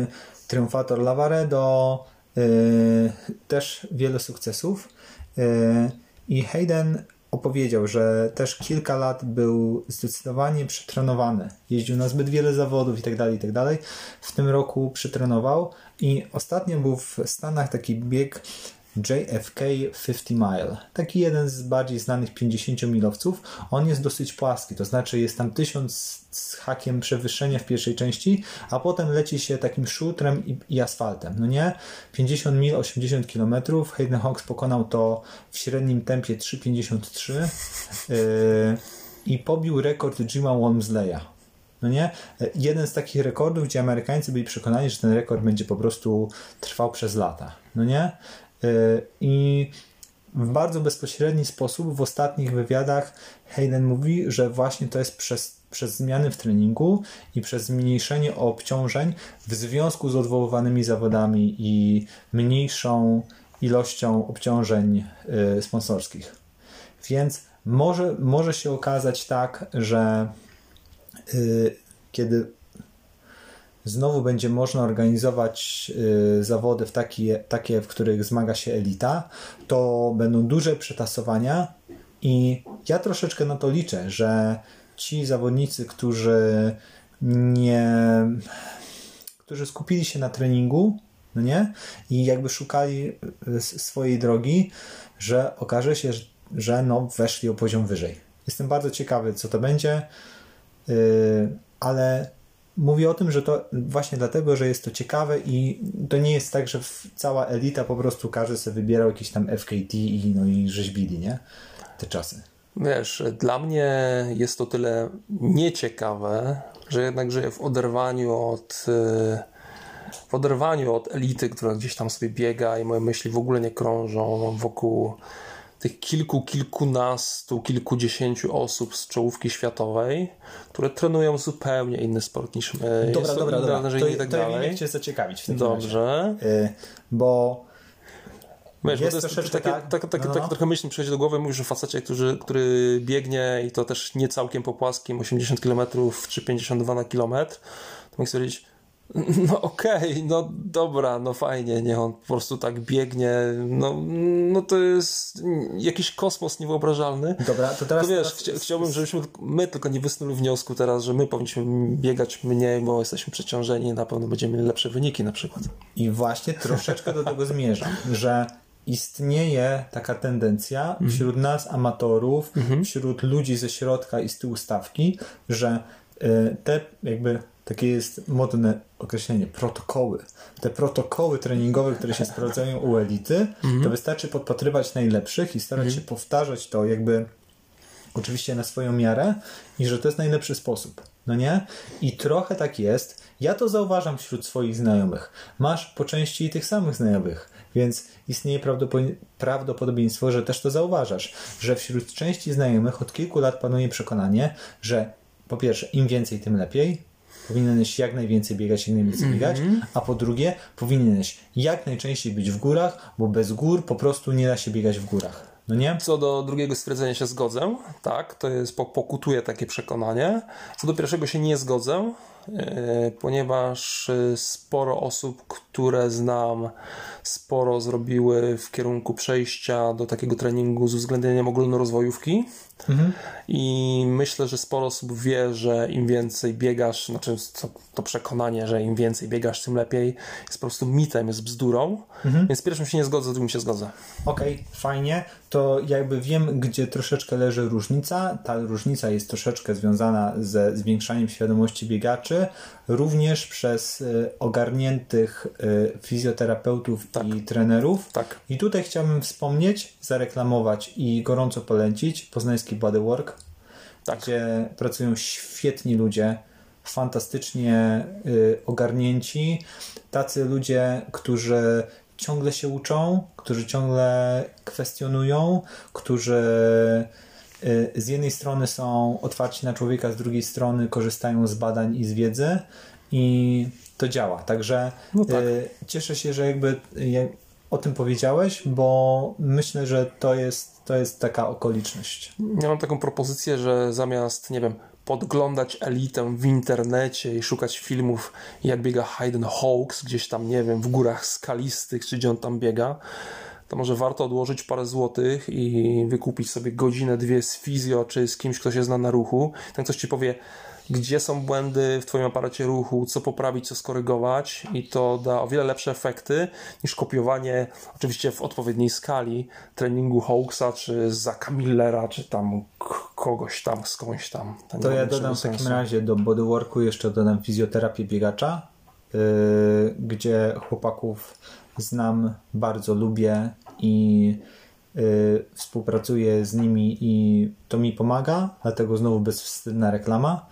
triumfator Lavaredo, yy, też wiele sukcesów yy, i Hayden opowiedział, że też kilka lat był zdecydowanie przetrenowany. Jeździł na zbyt wiele zawodów i tak dalej, i tak. W tym roku przetrenował i ostatnio był w Stanach taki bieg JFK 50 Mile. Taki jeden z bardziej znanych 50-milowców. On jest dosyć płaski, to znaczy jest tam 1000 z hakiem przewyższenia w pierwszej części, a potem leci się takim szutrem i, i asfaltem. No nie? 50 mil, 80 km. Hayden Hawks pokonał to w średnim tempie 3,53 yy, i pobił rekord Jima Walmsleya. No nie? Jeden z takich rekordów, gdzie Amerykańcy byli przekonani, że ten rekord będzie po prostu trwał przez lata. No nie? E, I w bardzo bezpośredni sposób w ostatnich wywiadach Hayden mówi, że właśnie to jest przez, przez zmiany w treningu i przez zmniejszenie obciążeń w związku z odwoływanymi zawodami i mniejszą ilością obciążeń e, sponsorskich. Więc może, może się okazać tak, że y, kiedy znowu będzie można organizować y, zawody w takie, takie, w których zmaga się elita, to będą duże przetasowania i ja troszeczkę na to liczę, że ci zawodnicy, którzy nie którzy skupili się na treningu, no nie? I jakby szukali y, swojej drogi, że okaże się, że no weszli o poziom wyżej. Jestem bardzo ciekawy, co to będzie, y, ale mówię o tym, że to właśnie dlatego, że jest to ciekawe i to nie jest tak, że cała elita po prostu każdy sobie wybierał jakieś tam FKT i, no, i rzeźbili, nie? Te czasy. Wiesz, dla mnie jest to tyle nieciekawe, że jednak żyję w oderwaniu od y, w oderwaniu od elity, która gdzieś tam sobie biega i moje myśli w ogóle nie krążą wokół tych kilku, kilkunastu, kilkudziesięciu osób z czołówki światowej, które trenują zupełnie inny sport niż my. Dobra, Jest dobra, dobra. To, tak to ja wiem, jak Cię zaciekawić w tym Dobrze. Razie. bo Wiesz, jest to jest troszeczkę takie, tak, tak, tak, no. tak, trochę myśl przychodzi do głowy, mówisz o facecie, który, który biegnie i to też nie całkiem po płaskim, 80 km czy 52 na kilometr, to mógł stwierdzić, *laughs* no okej, okay, no dobra, no fajnie, niech on po prostu tak biegnie, no, no to jest jakiś kosmos niewyobrażalny. Dobra, to teraz... To wiesz, teraz... chciałbym, żebyśmy my tylko nie wysnuli wniosku teraz, że my powinniśmy biegać mniej, bo jesteśmy przeciążeni, na pewno będziemy mieli lepsze wyniki na przykład. I właśnie troszeczkę do tego zmierzam, że istnieje taka tendencja mhm. wśród nas, amatorów, mhm. wśród ludzi ze środka i z tyłu stawki, że y, te jakby takie jest modne określenie, protokoły. Te protokoły treningowe, które się sprawdzają u elity, mhm. to wystarczy podpatrywać najlepszych i starać się powtarzać to jakby oczywiście na swoją miarę i że to jest najlepszy sposób. No nie? I trochę tak jest. Ja to zauważam wśród swoich znajomych. Masz po części tych samych znajomych więc istnieje prawdopodobieństwo, że też to zauważasz, że wśród części znajomych od kilku lat panuje przekonanie, że po pierwsze, im więcej, tym lepiej. Powinieneś jak najwięcej biegać, jak najwięcej mm -hmm. biegać, a po drugie, powinieneś jak najczęściej być w górach, bo bez gór po prostu nie da się biegać w górach. No nie? Co do drugiego stwierdzenia się zgodzę, tak, to jest, pokutuje takie przekonanie. Co do pierwszego się nie zgodzę, E, ponieważ e, sporo osób, które znam, sporo zrobiły w kierunku przejścia do takiego treningu z uwzględnieniem ogólnorozwojówki. Mhm. I myślę, że sporo osób wie, że im więcej biegasz, znaczy to, to przekonanie, że im więcej biegasz, tym lepiej, jest po prostu mitem, jest bzdurą. Mhm. Więc pierwszym się nie zgodzę, drugim się zgodzę. Okej, okay, fajnie. To jakby wiem, gdzie troszeczkę leży różnica. Ta różnica jest troszeczkę związana ze zwiększaniem świadomości biegaczy, również przez y, ogarniętych y, fizjoterapeutów tak. i trenerów. Tak. I tutaj chciałbym wspomnieć, zareklamować i gorąco polecić poznański Bodywork, tak. gdzie pracują świetni ludzie, fantastycznie y, ogarnięci, tacy ludzie, którzy ciągle się uczą, którzy ciągle kwestionują, którzy z jednej strony są otwarci na człowieka, z drugiej strony korzystają z badań i z wiedzy i to działa. Także no tak. Y, cieszę się, że jakby o tym powiedziałeś, bo myślę, że to jest, to jest taka okoliczność. Ja mam taką propozycję, że zamiast, nie wiem, podglądać elitę w internecie i szukać filmów, jak biega Hayden Hawks gdzieś tam, nie wiem, w górach skalistych, czy gdzie on tam biega, to może warto odłożyć parę złotych i wykupić sobie godzinę, dwie z fizjo, czy z kimś, kto się zna na ruchu. Ten ktoś ci powie, gdzie są błędy w Twoim aparacie ruchu, co poprawić, co skorygować i to da o wiele lepsze efekty niż kopiowanie, oczywiście w odpowiedniej skali, treningu Hawksa, czy Zaka Millera, czy tam kogoś tam, skądś tam. To, to ja dodam w takim razie do bodyworku jeszcze dodam fizjoterapię biegacza, yy, gdzie chłopaków znam, bardzo lubię i yy, współpracuję z nimi i to mi pomaga, dlatego znowu bezwstydna reklama.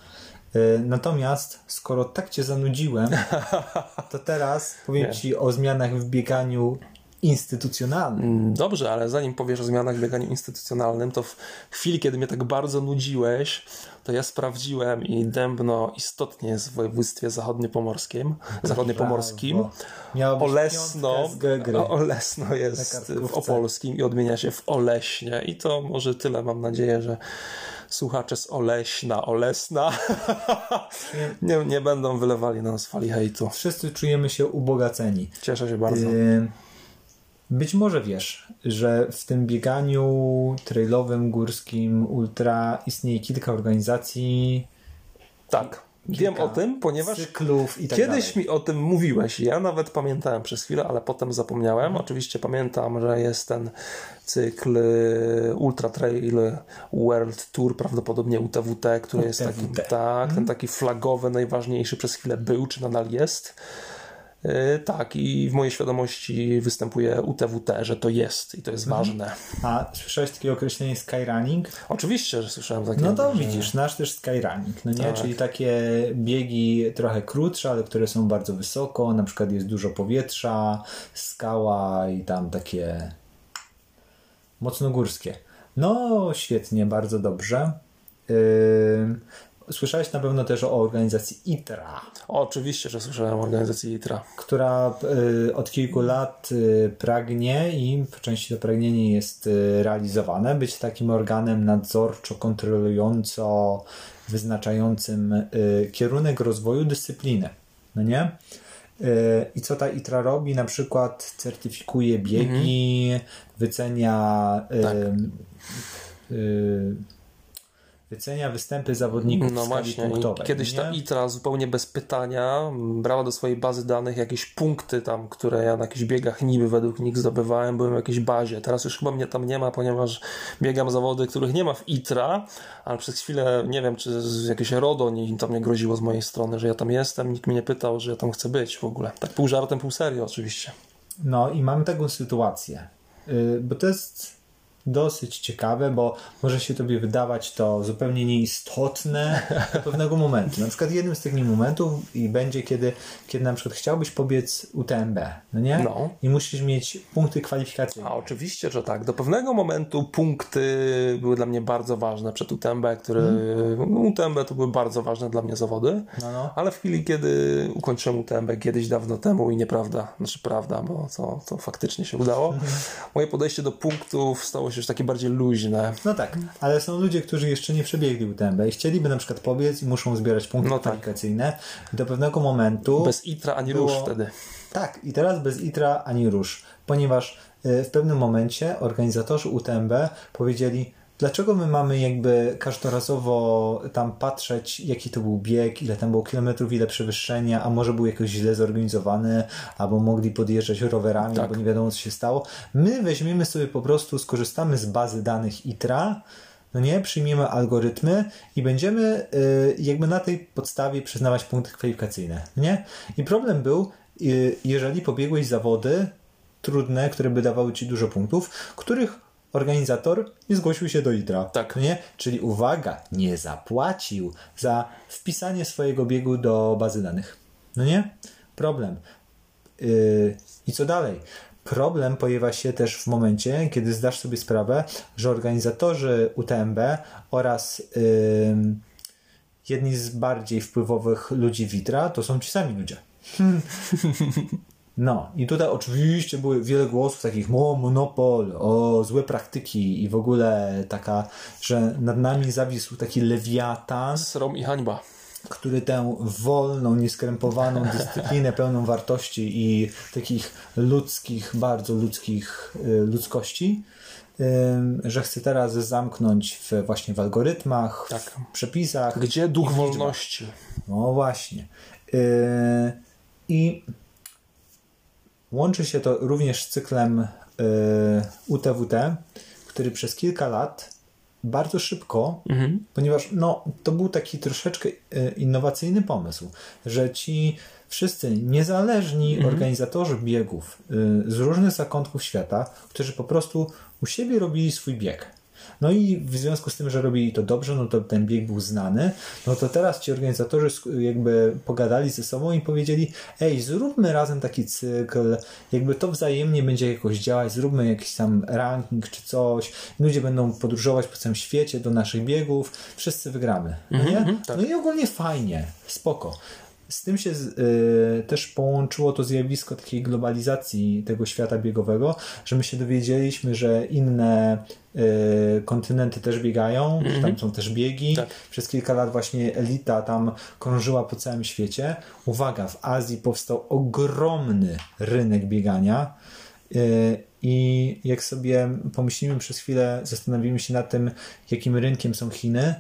E, natomiast skoro tak cię zanudziłem, *laughs* to teraz powiem ci o zmianach w bieganiu instytucjonalnym. Mm, dobrze, ale zanim powiesz o zmianach w bieganiu instytucjonalnym, to w chwili, kiedy mnie tak bardzo nudziłeś, to ja sprawdziłem i Dębno istotnie jest w województwie zachodniopomorskim. *laughs* zachodniopomorskim. Olesno, Olesno jest w Opolskim i odmienia się w Oleśnie i to może tyle mam nadzieję, że słuchacze z Oleśna, Olesna *laughs* nie, nie będą wylewali na nas fali hejtu. Wszyscy czujemy się ubogaceni. Cieszę się bardzo. Y być może wiesz, że w tym bieganiu trailowym, górskim, ultra istnieje kilka organizacji. Tak. Wiem o tym, ponieważ cyklów i tak kiedyś dalej. mi o tym mówiłeś. Ja nawet pamiętałem przez chwilę, ale potem zapomniałem. Mhm. Oczywiście pamiętam, że jest ten cykl y, Ultra Trail World Tour, prawdopodobnie UTWT, który UTWT. jest taki, tak, ten mhm. taki flagowy, najważniejszy przez chwilę był, czy nadal jest. E, tak, i w mojej świadomości występuje UTWT, że to jest i to jest mhm. ważne. A słyszałeś takie określenie skyrunning? Oczywiście, że słyszałem takie. No to widzisz, nasz też skyrunning, no nie? Tak. Czyli takie biegi trochę krótsze, ale które są bardzo wysoko, na przykład jest dużo powietrza, skała i tam takie mocno górskie. No świetnie, bardzo dobrze. Yy, Słyszałeś na pewno też o organizacji ITRA. oczywiście, że słyszałem o organizacji ITRA. Która y, od kilku lat y, pragnie i po części to pragnienie jest y, realizowane, być takim organem nadzorczo-kontrolująco wyznaczającym kierunek rozwoju dyscypliny. No nie? I co ta ITRA robi? Na przykład certyfikuje biegi, mhm. wycenia tak wycenia występy zawodników no w skali właśnie. punktowej. Kiedyś nie? ta ITRA zupełnie bez pytania brała do swojej bazy danych jakieś punkty tam, które ja na jakichś biegach niby według nich zdobywałem, byłem w jakiejś bazie. Teraz już chyba mnie tam nie ma, ponieważ biegam zawody, których nie ma w ITRA, ale przez chwilę nie wiem, czy jakieś RODO nie, tam nie groziło z mojej strony, że ja tam jestem, nikt mnie nie pytał, że ja tam chcę być w ogóle. Tak pół żartem, pół serio oczywiście. No i mam taką sytuację, yy, bo to jest dosyć ciekawe, bo może się tobie wydawać to zupełnie nieistotne do pewnego momentu. Na przykład jednym z tych momentów i będzie, kiedy, kiedy na przykład chciałbyś pobiec UTMB, no nie? No. I musisz mieć punkty kwalifikacyjne. A oczywiście, że tak. Do pewnego momentu punkty były dla mnie bardzo ważne przed UTMB, które hmm. UTMB to były bardzo ważne dla mnie zawody, no, no. ale w chwili, kiedy ukończyłem UTMB kiedyś dawno temu i nieprawda, znaczy prawda, bo to, to faktycznie się udało, mhm. moje podejście do punktów stało się już takie bardziej luźne. No tak, ale są ludzie, którzy jeszcze nie przebiegli UTMB i chcieliby na przykład pobiec i muszą zbierać punkty no tak. kwalifikacyjne. Do pewnego momentu... Bez ITRA ani było... róż wtedy. Tak, i teraz bez ITRA ani róż, ponieważ y, w pewnym momencie organizatorzy UTMB powiedzieli, Dlaczego my mamy jakby każdorazowo tam patrzeć, jaki to był bieg, ile tam było kilometrów, ile przewyższenia, a może był jakoś źle zorganizowany, albo mogli podjeżdżać rowerami, tak. albo nie wiadomo co się stało. My weźmiemy sobie po prostu, skorzystamy z bazy danych ITRA, no nie, przyjmiemy algorytmy i będziemy y, jakby na tej podstawie przyznawać punkty kwalifikacyjne, nie? I problem był, y, jeżeli pobiegłeś zawody trudne, które by dawały ci dużo punktów, których organizator nie zgłosił się do IDRA. Tak. Nie? Czyli uwaga, nie zapłacił za wpisanie swojego biegu do bazy danych. No nie? Problem. Yy, I co dalej? Problem pojawia się też w momencie, kiedy zdasz sobie sprawę, że organizatorzy UTMB oraz yy, jedni z bardziej wpływowych ludzi Witra to są ci sami ludzie. *laughs* No, i tutaj oczywiście były wiele głosów takich, o monopol, o złe praktyki i w ogóle taka, że nad nami zawisł taki lewiatan. Srom i hańba. Który tę wolną, nieskrępowaną *laughs* dyscyplinę pełną wartości i takich ludzkich, bardzo ludzkich y, ludzkości, że chce teraz zamknąć w, właśnie w algorytmach, tak. w przepisach. Gdzie duch wolności? No właśnie. Y, I Łączy się to również z cyklem y, UTWT, który przez kilka lat bardzo szybko, mhm. ponieważ no, to był taki troszeczkę y, innowacyjny pomysł, że ci wszyscy niezależni mhm. organizatorzy biegów y, z różnych zakątków świata, którzy po prostu u siebie robili swój bieg. No i w związku z tym, że robili to dobrze, no to ten bieg był znany, no to teraz ci organizatorzy jakby pogadali ze sobą i powiedzieli, ej, zróbmy razem taki cykl, jakby to wzajemnie będzie jakoś działać, zróbmy jakiś tam ranking czy coś, ludzie będą podróżować po całym świecie do naszych biegów, wszyscy wygramy, no nie? Mhm, tak. No i ogólnie fajnie, spoko. Z tym się y, też połączyło to zjawisko takiej globalizacji tego świata biegowego, że my się dowiedzieliśmy, że inne y, kontynenty też biegają, że tam są też biegi. Tak. Przez kilka lat właśnie elita tam krążyła po całym świecie. Uwaga, w Azji powstał ogromny rynek biegania. Y, I jak sobie pomyślimy przez chwilę, zastanowimy się nad tym, jakim rynkiem są Chiny,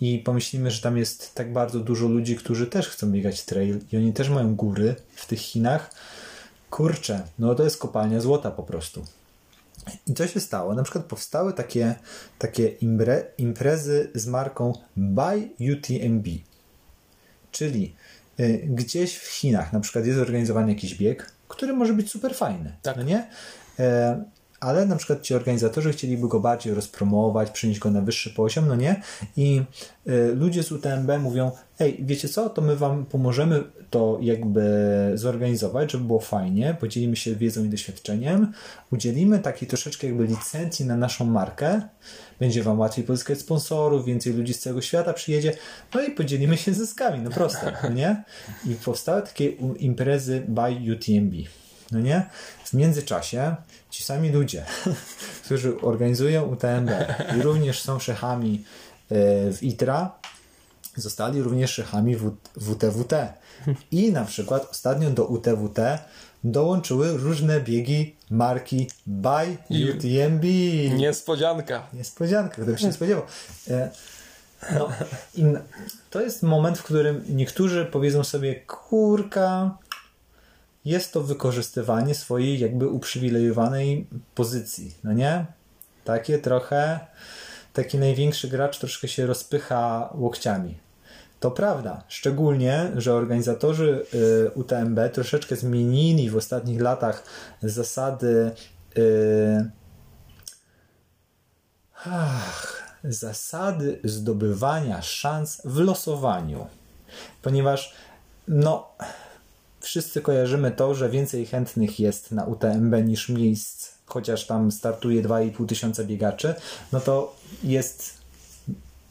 i pomyślimy, że tam jest tak bardzo dużo ludzi, którzy też chcą biegać trail i oni też mają góry w tych Chinach. Kurczę, no to jest kopalnia złota po prostu. I co się stało? Na przykład powstały takie, takie imbre, imprezy z marką Buy UTMB. Czyli y, gdzieś w Chinach na przykład jest organizowany jakiś bieg, który może być super fajny. Tak. No nie? E, ale na przykład ci organizatorzy chcieliby go bardziej rozpromować, przynieść go na wyższy poziom, no nie? I y, ludzie z UTMB mówią, ej, wiecie co, to my wam pomożemy to jakby zorganizować, żeby było fajnie, podzielimy się wiedzą i doświadczeniem, udzielimy takiej troszeczkę jakby licencji na naszą markę, będzie wam łatwiej pozyskać sponsorów, więcej ludzi z całego świata przyjedzie, no i podzielimy się zyskami, no proste, no *laughs* nie? I powstały takie imprezy by UTMB. No nie? W międzyczasie ci sami ludzie, *laughs* którzy organizują UTMB i również są szechami e, w ITRA, zostali również szechami w WTWT. I na przykład ostatnio do UTWT dołączyły różne biegi marki by UTMB. Niespodzianka. Niespodzianka, kto by się nie spodziewał. E, No, to jest moment, w którym niektórzy powiedzą sobie, kurka, jest to wykorzystywanie swojej jakby uprzywilejowanej pozycji, no nie? Takie trochę, taki największy gracz troszkę się rozpycha łokciami. To prawda, szczególnie, że organizatorzy y, UTMB troszeczkę zmienili w ostatnich latach zasady y, zasady zdobywania szans w losowaniu. Ponieważ no wszyscy kojarzymy to, że więcej chętnych jest na UTMB niż miejsc, chociaż tam startuje 2,5 tysiąca biegaczy, no to jest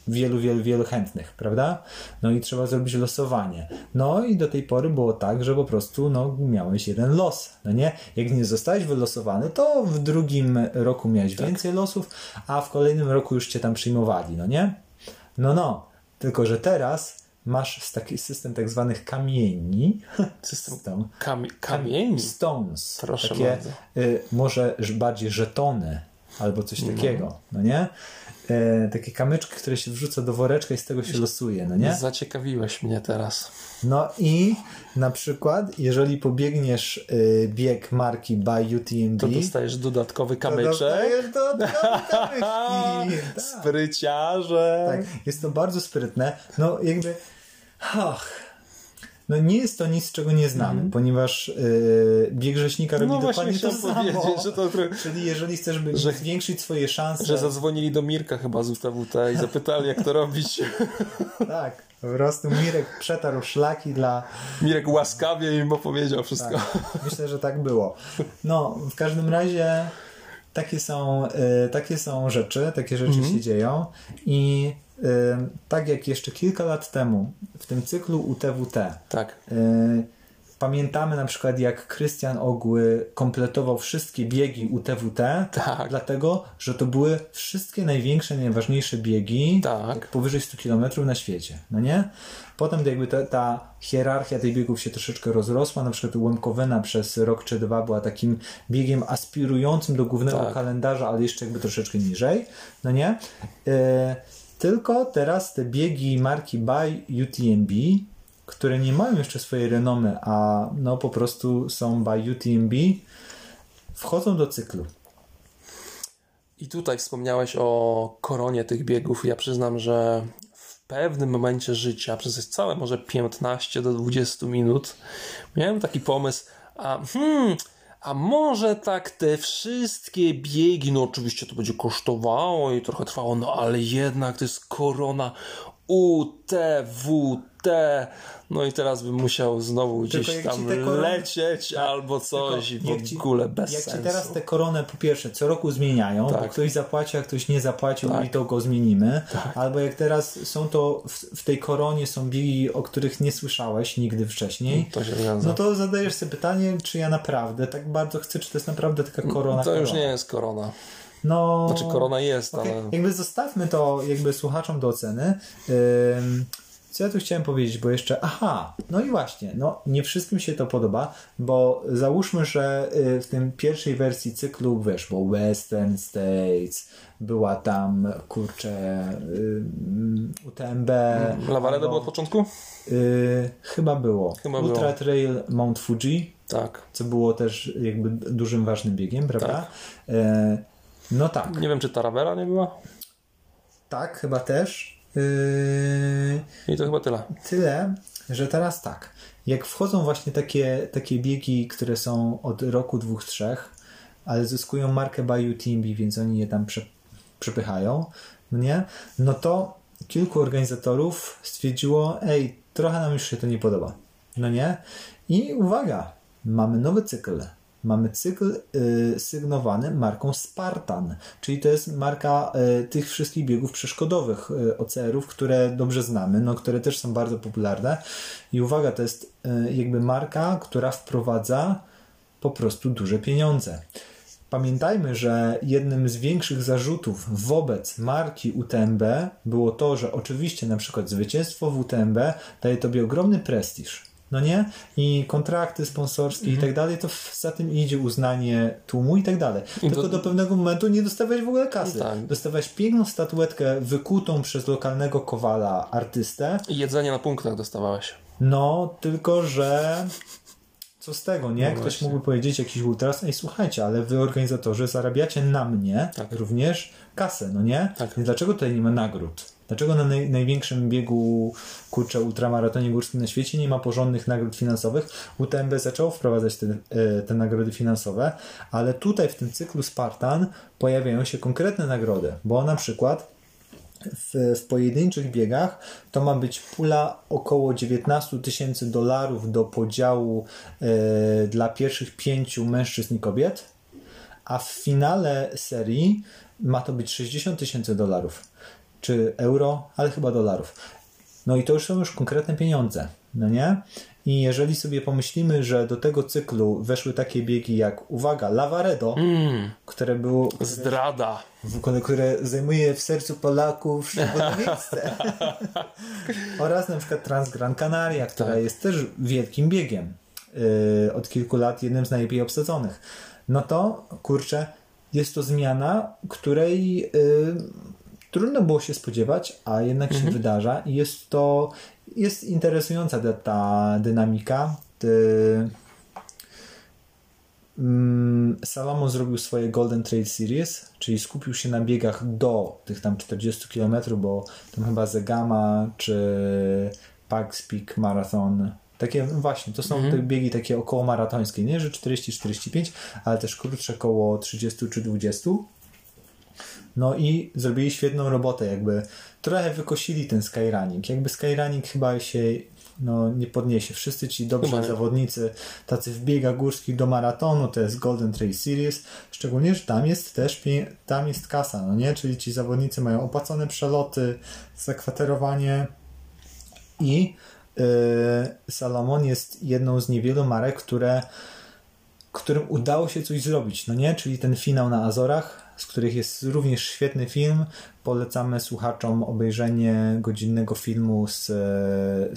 wielu, wielu, wielu chętnych, prawda? No i trzeba zrobić losowanie. No i do tej pory było tak, że po prostu no, miałeś jeden los, no nie? Jak nie zostałeś wylosowany, to w drugim roku miałeś więcej losów, a w kolejnym roku już cię tam przyjmowali, no nie? No, no. Tylko, że teraz masz taki system tak zwanych kamieni. *laughs* System. Kami- kamieni. Stones. Proszę takie, bardzo. y, może bardziej żetony albo coś takiego, no nie? E, takie kamyczki, które się wrzuca do woreczka i z tego się losuje, no nie? Zaciekawiłeś mnie teraz. No i na przykład, jeżeli pobiegniesz y, bieg marki by UTMB, To dostajesz dodatkowy to kamyczek. dostajesz dodatkowe kamyczki. *laughs* Tak. Spryciarze. Tak, jest to bardzo sprytne. No jakby, ach, no nie jest to nic, czego nie znamy, ponieważ yy, bieg rzeźnika robi Mhm. No dokładnie to samo. że to trochę- Czyli jeżeli chcesz by Że- zwiększyć swoje szanse, Że zadzwonili do Mirka chyba z UTWT i zapytali, jak to robić. tak, po prostu Mirek przetarł szlaki dla... Mirek łaskawie im opowiedział wszystko. Tak, myślę, że tak było. No, w każdym razie takie są, y, takie są rzeczy, takie rzeczy Mhm. się dzieją i y, tak jak jeszcze kilka lat temu w tym cyklu UTWT Tak. y, Pamiętamy na przykład, jak Krystian Ogły kompletował wszystkie biegi UTWT, Tak. dlatego, że to były wszystkie największe, najważniejsze biegi Tak. powyżej 100 km na świecie, no nie? Potem jakby ta, ta hierarchia tych biegów się troszeczkę rozrosła, na przykład Łemkowyna przez rok czy dwa była takim biegiem aspirującym do głównego Tak. kalendarza, ale jeszcze jakby troszeczkę niżej, no nie? E, tylko teraz te biegi marki by UTMB, które nie mają jeszcze swojej renomy, a no po prostu są by UTMB, wchodzą do cyklu. I tutaj wspomniałeś o koronie tych biegów. Ja przyznam, że w pewnym momencie życia, przez całe może 15 do 20 minut, miałem taki pomysł, a, hmm, a może tak te wszystkie biegi, no oczywiście to będzie kosztowało i trochę trwało, no ale jednak to jest korona UTWT, no i teraz bym musiał znowu gdzieś tam korony... lecieć tak, albo coś i w ci, ogóle bez jak sensu. Jak ci teraz te koronę po pierwsze co roku zmieniają, tak. bo ktoś zapłaci, a ktoś nie zapłacił tak. i to go zmienimy, tak. albo jak teraz są to w, w, tej koronie są biegi, o których nie słyszałeś nigdy wcześniej, to no to zadajesz sobie pytanie, czy ja naprawdę tak bardzo chcę, czy to jest naprawdę taka korona. To korona. już nie jest korona. No, znaczy korona jest, okay. ale... Jakby zostawmy to jakby słuchaczom do oceny. Co ja tu chciałem powiedzieć, bo jeszcze, aha, no i właśnie, no nie wszystkim się to podoba, bo załóżmy, że y, w tym pierwszej wersji cyklu, wiesz, bo Western States, była tam, kurczę, UTMB. Lavaredo było od początku? Y, chyba było. Chyba Ultra było. Trail Mount Fuji. Tak. Co było też jakby dużym, ważnym biegiem, prawda? Tak. Y, no tak. Nie wiem, czy Taravera nie była? Tak, chyba też. Yy... I to chyba tyle. Tyle, że teraz tak. Jak wchodzą właśnie takie, takie biegi, które są od roku, dwóch, trzech, ale zyskują markę Bayou Team, więc oni je tam prze, przepychają, nie? No to kilku organizatorów stwierdziło, ej, trochę nam już się to nie podoba. No nie? I uwaga, mamy nowy cykl mamy cykl y, sygnowany marką Spartan, czyli to jest marka y, tych wszystkich biegów przeszkodowych y, OCR-ów, które dobrze znamy, no, które też są bardzo popularne. I uwaga, to jest y, jakby marka, która wprowadza po prostu duże pieniądze. Pamiętajmy, że jednym z większych zarzutów wobec marki UTMB było to, że oczywiście na przykład zwycięstwo w UTMB daje tobie ogromny prestiż no nie? I kontrakty sponsorskie mhm. i tak dalej, to za tym idzie uznanie tłumu i tak dalej. Tylko do pewnego momentu nie dostawałeś w ogóle kasy. Tak. Dostawałeś piękną statuetkę wykutą przez lokalnego kowala artystę. I jedzenie na punktach dostawałeś. No, tylko że co z tego, nie? No Ktoś mógłby powiedzieć jakiś ultras, ej słuchajcie, ale wy organizatorzy zarabiacie na mnie tak. również kasę, no nie? Tak. Więc dlaczego tutaj nie ma nagród? Dlaczego na naj, największym biegu, kurczę, ultramaratonie górskim na świecie nie ma porządnych nagród finansowych? UTMB zaczęło wprowadzać te, e, te nagrody finansowe, ale tutaj w tym cyklu Spartan pojawiają się konkretne nagrody, bo na przykład w, w, pojedynczych biegach to ma być pula około 19 tysięcy dolarów do podziału y, dla pierwszych pięciu mężczyzn i kobiet, a w finale serii ma to być 60 tysięcy dolarów czy euro, ale chyba dolarów. No i to już są już konkretne pieniądze, no nie? I jeżeli sobie pomyślimy, że do tego cyklu weszły takie biegi jak, uwaga, Lavaredo, mm, które było... Które, zdrada. Które zajmuje w sercu Polaków szczególne *laughs* miejsce. *laughs* Oraz na przykład Transgran Canaria, która tak. jest też wielkim biegiem. Yy, od kilku lat jednym z najlepiej obsadzonych. No to, kurczę, jest to zmiana, której... Yy, trudno było się spodziewać, a jednak mhm. się wydarza i jest to jest interesująca ta, ta dynamika. Mm, Salomon zrobił swoje Golden Trail Series, czyli skupił się na biegach do tych tam 40 km, bo tam chyba Zegama czy Pax Peak Marathon takie właśnie, to są mhm. te biegi takie około maratońskie, nie, że 40-45, ale też krótsze około 30 czy 20 no i zrobili świetną robotę, jakby trochę wykosili ten skyrunning. Jakby skyrunning chyba się no, nie podniesie. Wszyscy ci dobrzy chyba zawodnicy, tacy w biegach górskich do maratonu, to jest Golden Trail Series, szczególnie, że tam jest też tam jest kasa, no nie? Czyli ci zawodnicy mają opłacone przeloty, zakwaterowanie i yy, Salomon jest jedną z niewielu marek, które którym udało się coś zrobić, no nie? Czyli ten finał na Azorach, z których jest również świetny film. Polecamy słuchaczom obejrzenie godzinnego filmu z,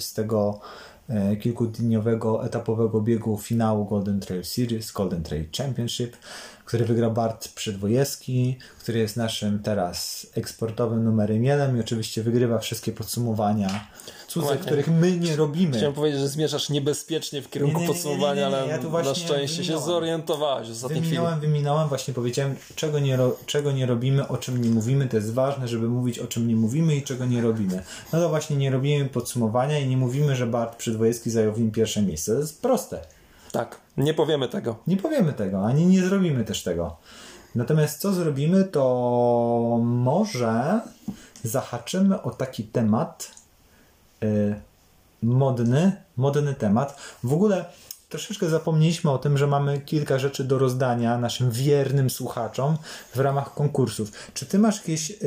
z tego e, kilkudniowego etapowego biegu finału Golden Trail Series, Golden Trail Championship, który wygrał Bart Przedwojewski, który jest naszym teraz eksportowym numerem jeden i oczywiście wygrywa wszystkie podsumowania cudze, których my nie robimy. Chciałem powiedzieć, że zmierzasz niebezpiecznie w kierunku nie, nie, nie, podsumowania, ale ja na szczęście się zorientowałeś w ostatniej wyminąłem, chwili. Wyminąłem, właśnie powiedziałem, czego nie, czego nie robimy, o czym nie mówimy. To jest ważne, żeby mówić o czym nie mówimy i czego nie robimy. No to właśnie nie robimy podsumowania i nie mówimy, że Bart Przedwojewski zajął w nim pierwsze miejsce. To jest proste. Tak, nie powiemy tego. Nie powiemy tego, ani nie zrobimy też tego. Natomiast co zrobimy, to może zahaczymy o taki temat yy, modny, modny temat. W ogóle troszeczkę zapomnieliśmy o tym, że mamy kilka rzeczy do rozdania naszym wiernym słuchaczom w ramach konkursów. Czy ty masz jakieś yy,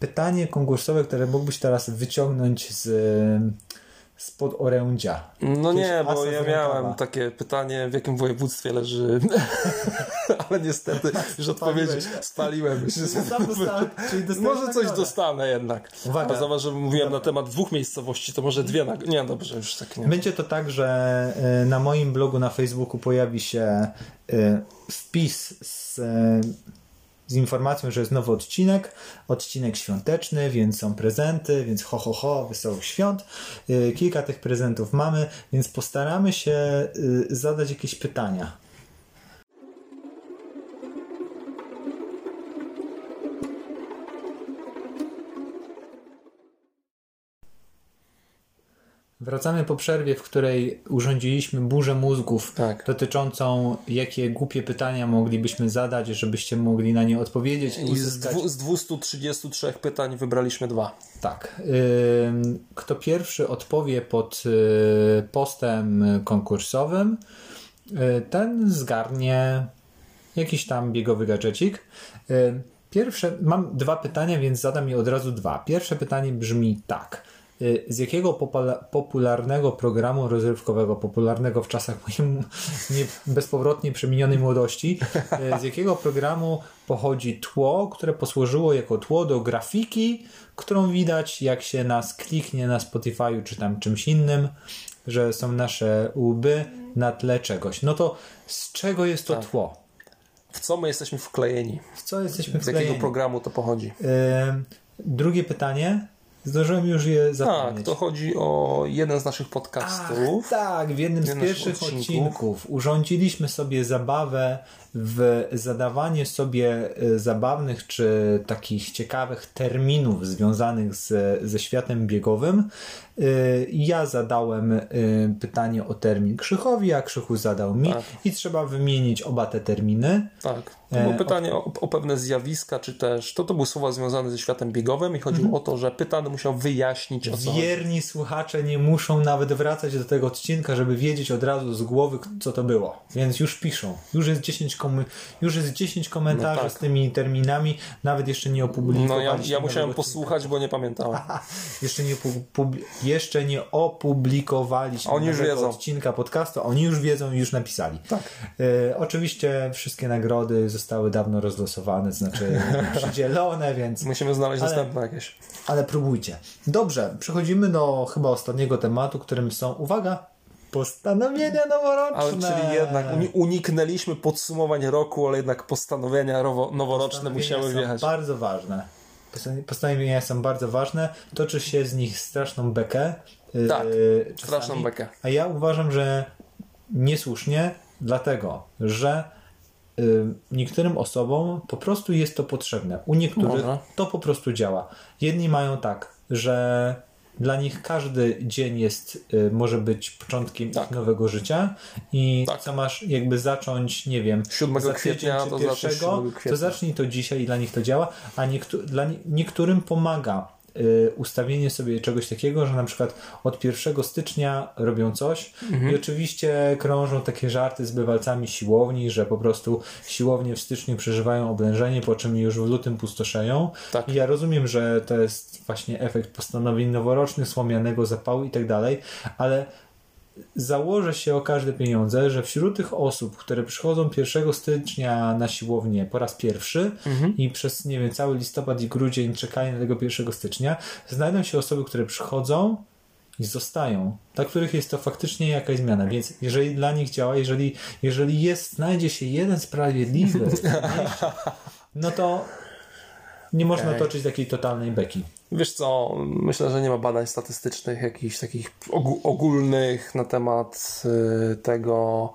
pytanie konkursowe, które mógłbyś teraz wyciągnąć z spod orędzia. No nie, bo ja miałem takie pytanie, w jakim województwie leży, *laughs* ale niestety już odpowiedzi spaliłem. *laughs* może coś dostanę jednak. Uwaga. A zobacz, że mówiłem na temat dwóch miejscowości, to może dwie. Na... Nie, dobrze, już tak nie. Będzie to tak, że e, na moim blogu na Facebooku pojawi się e, wpis z z informacją, że jest nowy odcinek, odcinek świąteczny, więc są prezenty, więc ho, ho, ho, wesołych świąt. Y, kilka tych prezentów mamy, więc postaramy się y, zadać jakieś pytania. Wracamy po przerwie, w której urządziliśmy burzę mózgów tak. dotyczącą, jakie głupie pytania moglibyśmy zadać, żebyście mogli na nie odpowiedzieć. I z, dwu, z 233 pytań wybraliśmy dwa. Tak. Kto pierwszy odpowie pod y, postem konkursowym, y, ten zgarnie jakiś tam biegowy gadżecik. Pierwsze, mam dwa pytania, więc zadam je od razu dwa. Pierwsze pytanie brzmi tak. Y, z jakiego popularnego programu rozrywkowego, popularnego w czasach mojej *laughs* nie, bezpowrotnie przeminionej młodości, y, z jakiego programu pochodzi tło, które posłużyło jako tło do grafiki, którą widać jak się nas kliknie na Spotify czy tam czymś innym, że są nasze łby na tle czegoś. No to z czego jest to tak. tło? W co my jesteśmy wklejeni? W co jesteśmy wklejeni? Z jakiego programu to pochodzi? Yy, drugie pytanie. Zdążyłem już je zapomnieć. Tak, to chodzi o jeden z naszych podcastów. Ach, tak, w jednym z pierwszych odcinków. odcinków urządziliśmy sobie zabawę w zadawanie sobie e, zabawnych czy takich ciekawych terminów związanych z, ze światem biegowym. E, ja zadałem e, pytanie o termin Krzychowi, a Krzychu zadał mi tak. i trzeba wymienić oba te terminy. Tak. To było pytanie o, o, pewne zjawiska, czy też to, to były słowa związane ze światem biegowym i chodziło mhm. o to, że pytany musiał wyjaśnić o co Wierni słuchacze nie muszą nawet wracać do tego odcinka, żeby wiedzieć od razu z głowy, co to było. Więc już piszą. Już jest 10 komu- już jest 10 komentarzy no tak. z tymi terminami, nawet jeszcze nie opublikowaliśmy. No ja, ja musiałem posłuchać, bo nie pamiętałem. *laughs* jeszcze, nie jeszcze nie opublikowaliśmy Oni już wiedzą. odcinka podcastu, oni już wiedzą i już napisali. Tak. E, oczywiście wszystkie nagrody zostały dawno rozlosowane, znaczy *laughs* przydzielone, więc... Musimy znaleźć ale, następne jakieś. Ale próbujcie. Dobrze, przechodzimy do chyba ostatniego tematu, którym są, uwaga, Postanowienia noworoczne. Ale czyli jednak uniknęliśmy podsumowań roku, ale jednak postanowienia noworoczne musiały wjechać. bardzo ważne. Postanowienia są bardzo ważne. Toczy się z nich straszną bekę. Y, tak, yy, straszną bekę. A ja uważam, że niesłusznie, dlatego, że niektórym osobom po prostu jest to potrzebne. U niektórych to po prostu działa. Jedni mają tak, że dla nich każdy dzień jest, y, może być początkiem tak. nowego życia i tak. co masz jakby zacząć, nie wiem, 7 kwietnia to pierwszego, to zacznij to dzisiaj i dla nich to działa, a niektó dla niektórym pomaga Y, ustawienie sobie czegoś takiego, że na przykład od 1 stycznia robią coś mhm. i oczywiście krążą takie żarty z bywalcami siłowni, że po prostu siłownie w styczniu przeżywają oblężenie, po czym już w lutym pustoszeją. Tak. I ja rozumiem, że to jest właśnie efekt postanowień noworocznych, słomianego zapału i tak dalej, ale założę się o każde pieniądze, że wśród tych osób, które przychodzą 1 stycznia na siłownię po raz pierwszy mhm. i przez, nie wiem, cały listopad i grudzień czekają na tego 1 stycznia, znajdą się osoby, które przychodzą i zostają, dla których jest to faktycznie jakaś zmiana. Więc jeżeli dla nich działa, jeżeli, jeżeli jest, znajdzie się jeden sprawiedliwy, *laughs* no to nie można okay. toczyć takiej totalnej beki. Wiesz co, myślę, że nie ma badań statystycznych, jakichś takich ogólnych na temat y, tego,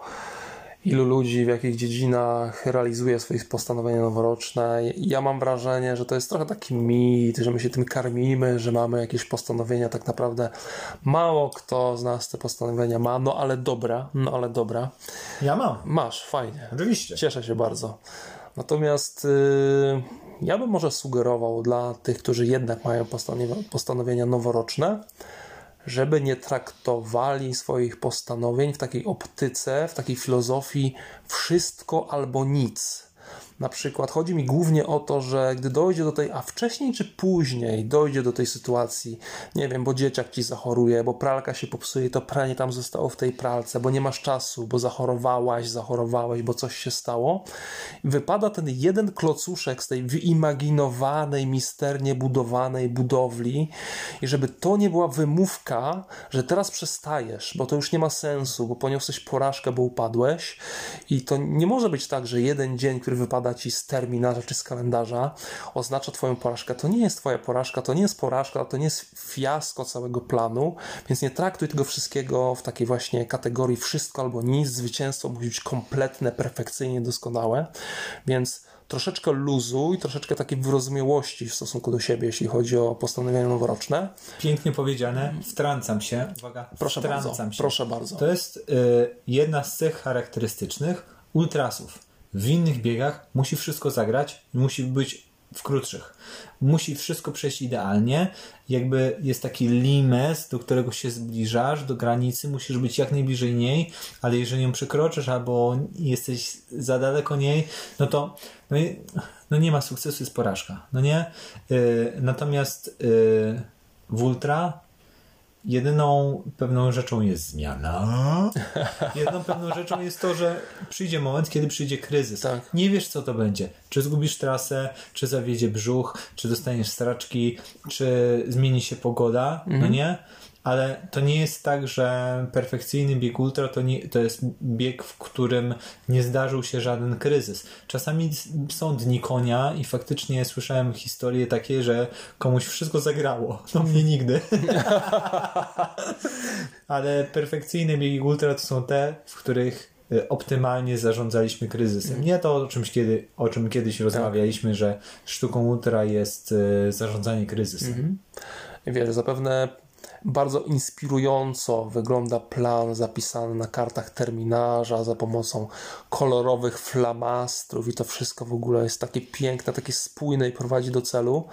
ilu ludzi w jakich dziedzinach realizuje swoje postanowienia noworoczne. Ja mam wrażenie, że to jest trochę taki mit, że my się tym karmimy, że mamy jakieś postanowienia. Tak naprawdę mało kto z nas te postanowienia ma, no ale dobra, no ale dobra. Ja mam. Masz, fajnie. Oczywiście. Cieszę się bardzo. Natomiast yy, ja bym może sugerował dla tych, którzy jednak mają postanowienia noworoczne, żeby nie traktowali swoich postanowień w takiej optyce, w takiej filozofii wszystko albo nic na przykład chodzi mi głównie o to, że gdy dojdzie do tej, a wcześniej czy później dojdzie do tej sytuacji, nie wiem, bo dzieciak ci zachoruje, bo pralka się popsuje, to pranie tam zostało w tej pralce, bo nie masz czasu, bo zachorowałaś, zachorowałeś, bo coś się stało. Wypada ten jeden klocuszek z tej wyimaginowanej, misternie budowanej budowli i żeby to nie była wymówka, że teraz przestajesz, bo to już nie ma sensu, bo poniosłeś porażkę, bo upadłeś i to nie może być tak, że jeden dzień, który wypada wypada ci z terminarza czy z kalendarza, oznacza Twoją porażkę. To nie jest Twoja porażka, to nie jest porażka, to nie jest fiasko całego planu, więc nie traktuj tego wszystkiego w takiej właśnie kategorii wszystko albo nic. Zwycięstwo musi być kompletne, perfekcyjnie doskonałe, więc troszeczkę luzu i troszeczkę takiej wyrozumiałości w stosunku do siebie, jeśli chodzi o postanowienia noworoczne. Pięknie powiedziane. Wtrącam się. Uwaga. Proszę bardzo. Się. Proszę bardzo. To jest y, jedna z cech charakterystycznych ultrasów w innych biegach musi wszystko zagrać musi być w krótszych. Musi wszystko przejść idealnie. Jakby jest taki limes, do którego się zbliżasz, do granicy, musisz być jak najbliżej niej, ale jeżeli ją przekroczysz albo jesteś za daleko niej, no to no, no nie ma sukcesu, jest porażka. No nie? Yy, natomiast yy, w ultra Jedyną pewną rzeczą jest zmiana. *laughs* Jedną pewną rzeczą jest to, że przyjdzie moment, kiedy przyjdzie kryzys. Tak. Nie wiesz, co to będzie. Czy zgubisz trasę, czy zawiedzie brzuch, czy dostaniesz straczki, czy zmieni się pogoda, no mhm. no nie? Ale to nie jest tak, że perfekcyjny bieg ultra to, nie, to jest bieg, w którym nie zdarzył się żaden kryzys. Czasami są dni konia i faktycznie słyszałem historie takie, że komuś wszystko zagrało. No mnie nigdy. *laughs* ale perfekcyjne biegi ultra to są te, w których y, optymalnie zarządzaliśmy kryzysem. Nie to, o, czymś kiedy, o czym kiedyś rozmawialiśmy, że sztuką ultra jest y, zarządzanie kryzysem. Mhm. Wiesz, zapewne bardzo inspirująco wygląda plan zapisany na kartach terminarza za pomocą kolorowych flamastrów i to wszystko w ogóle jest takie piękne, takie spójne i prowadzi do celu.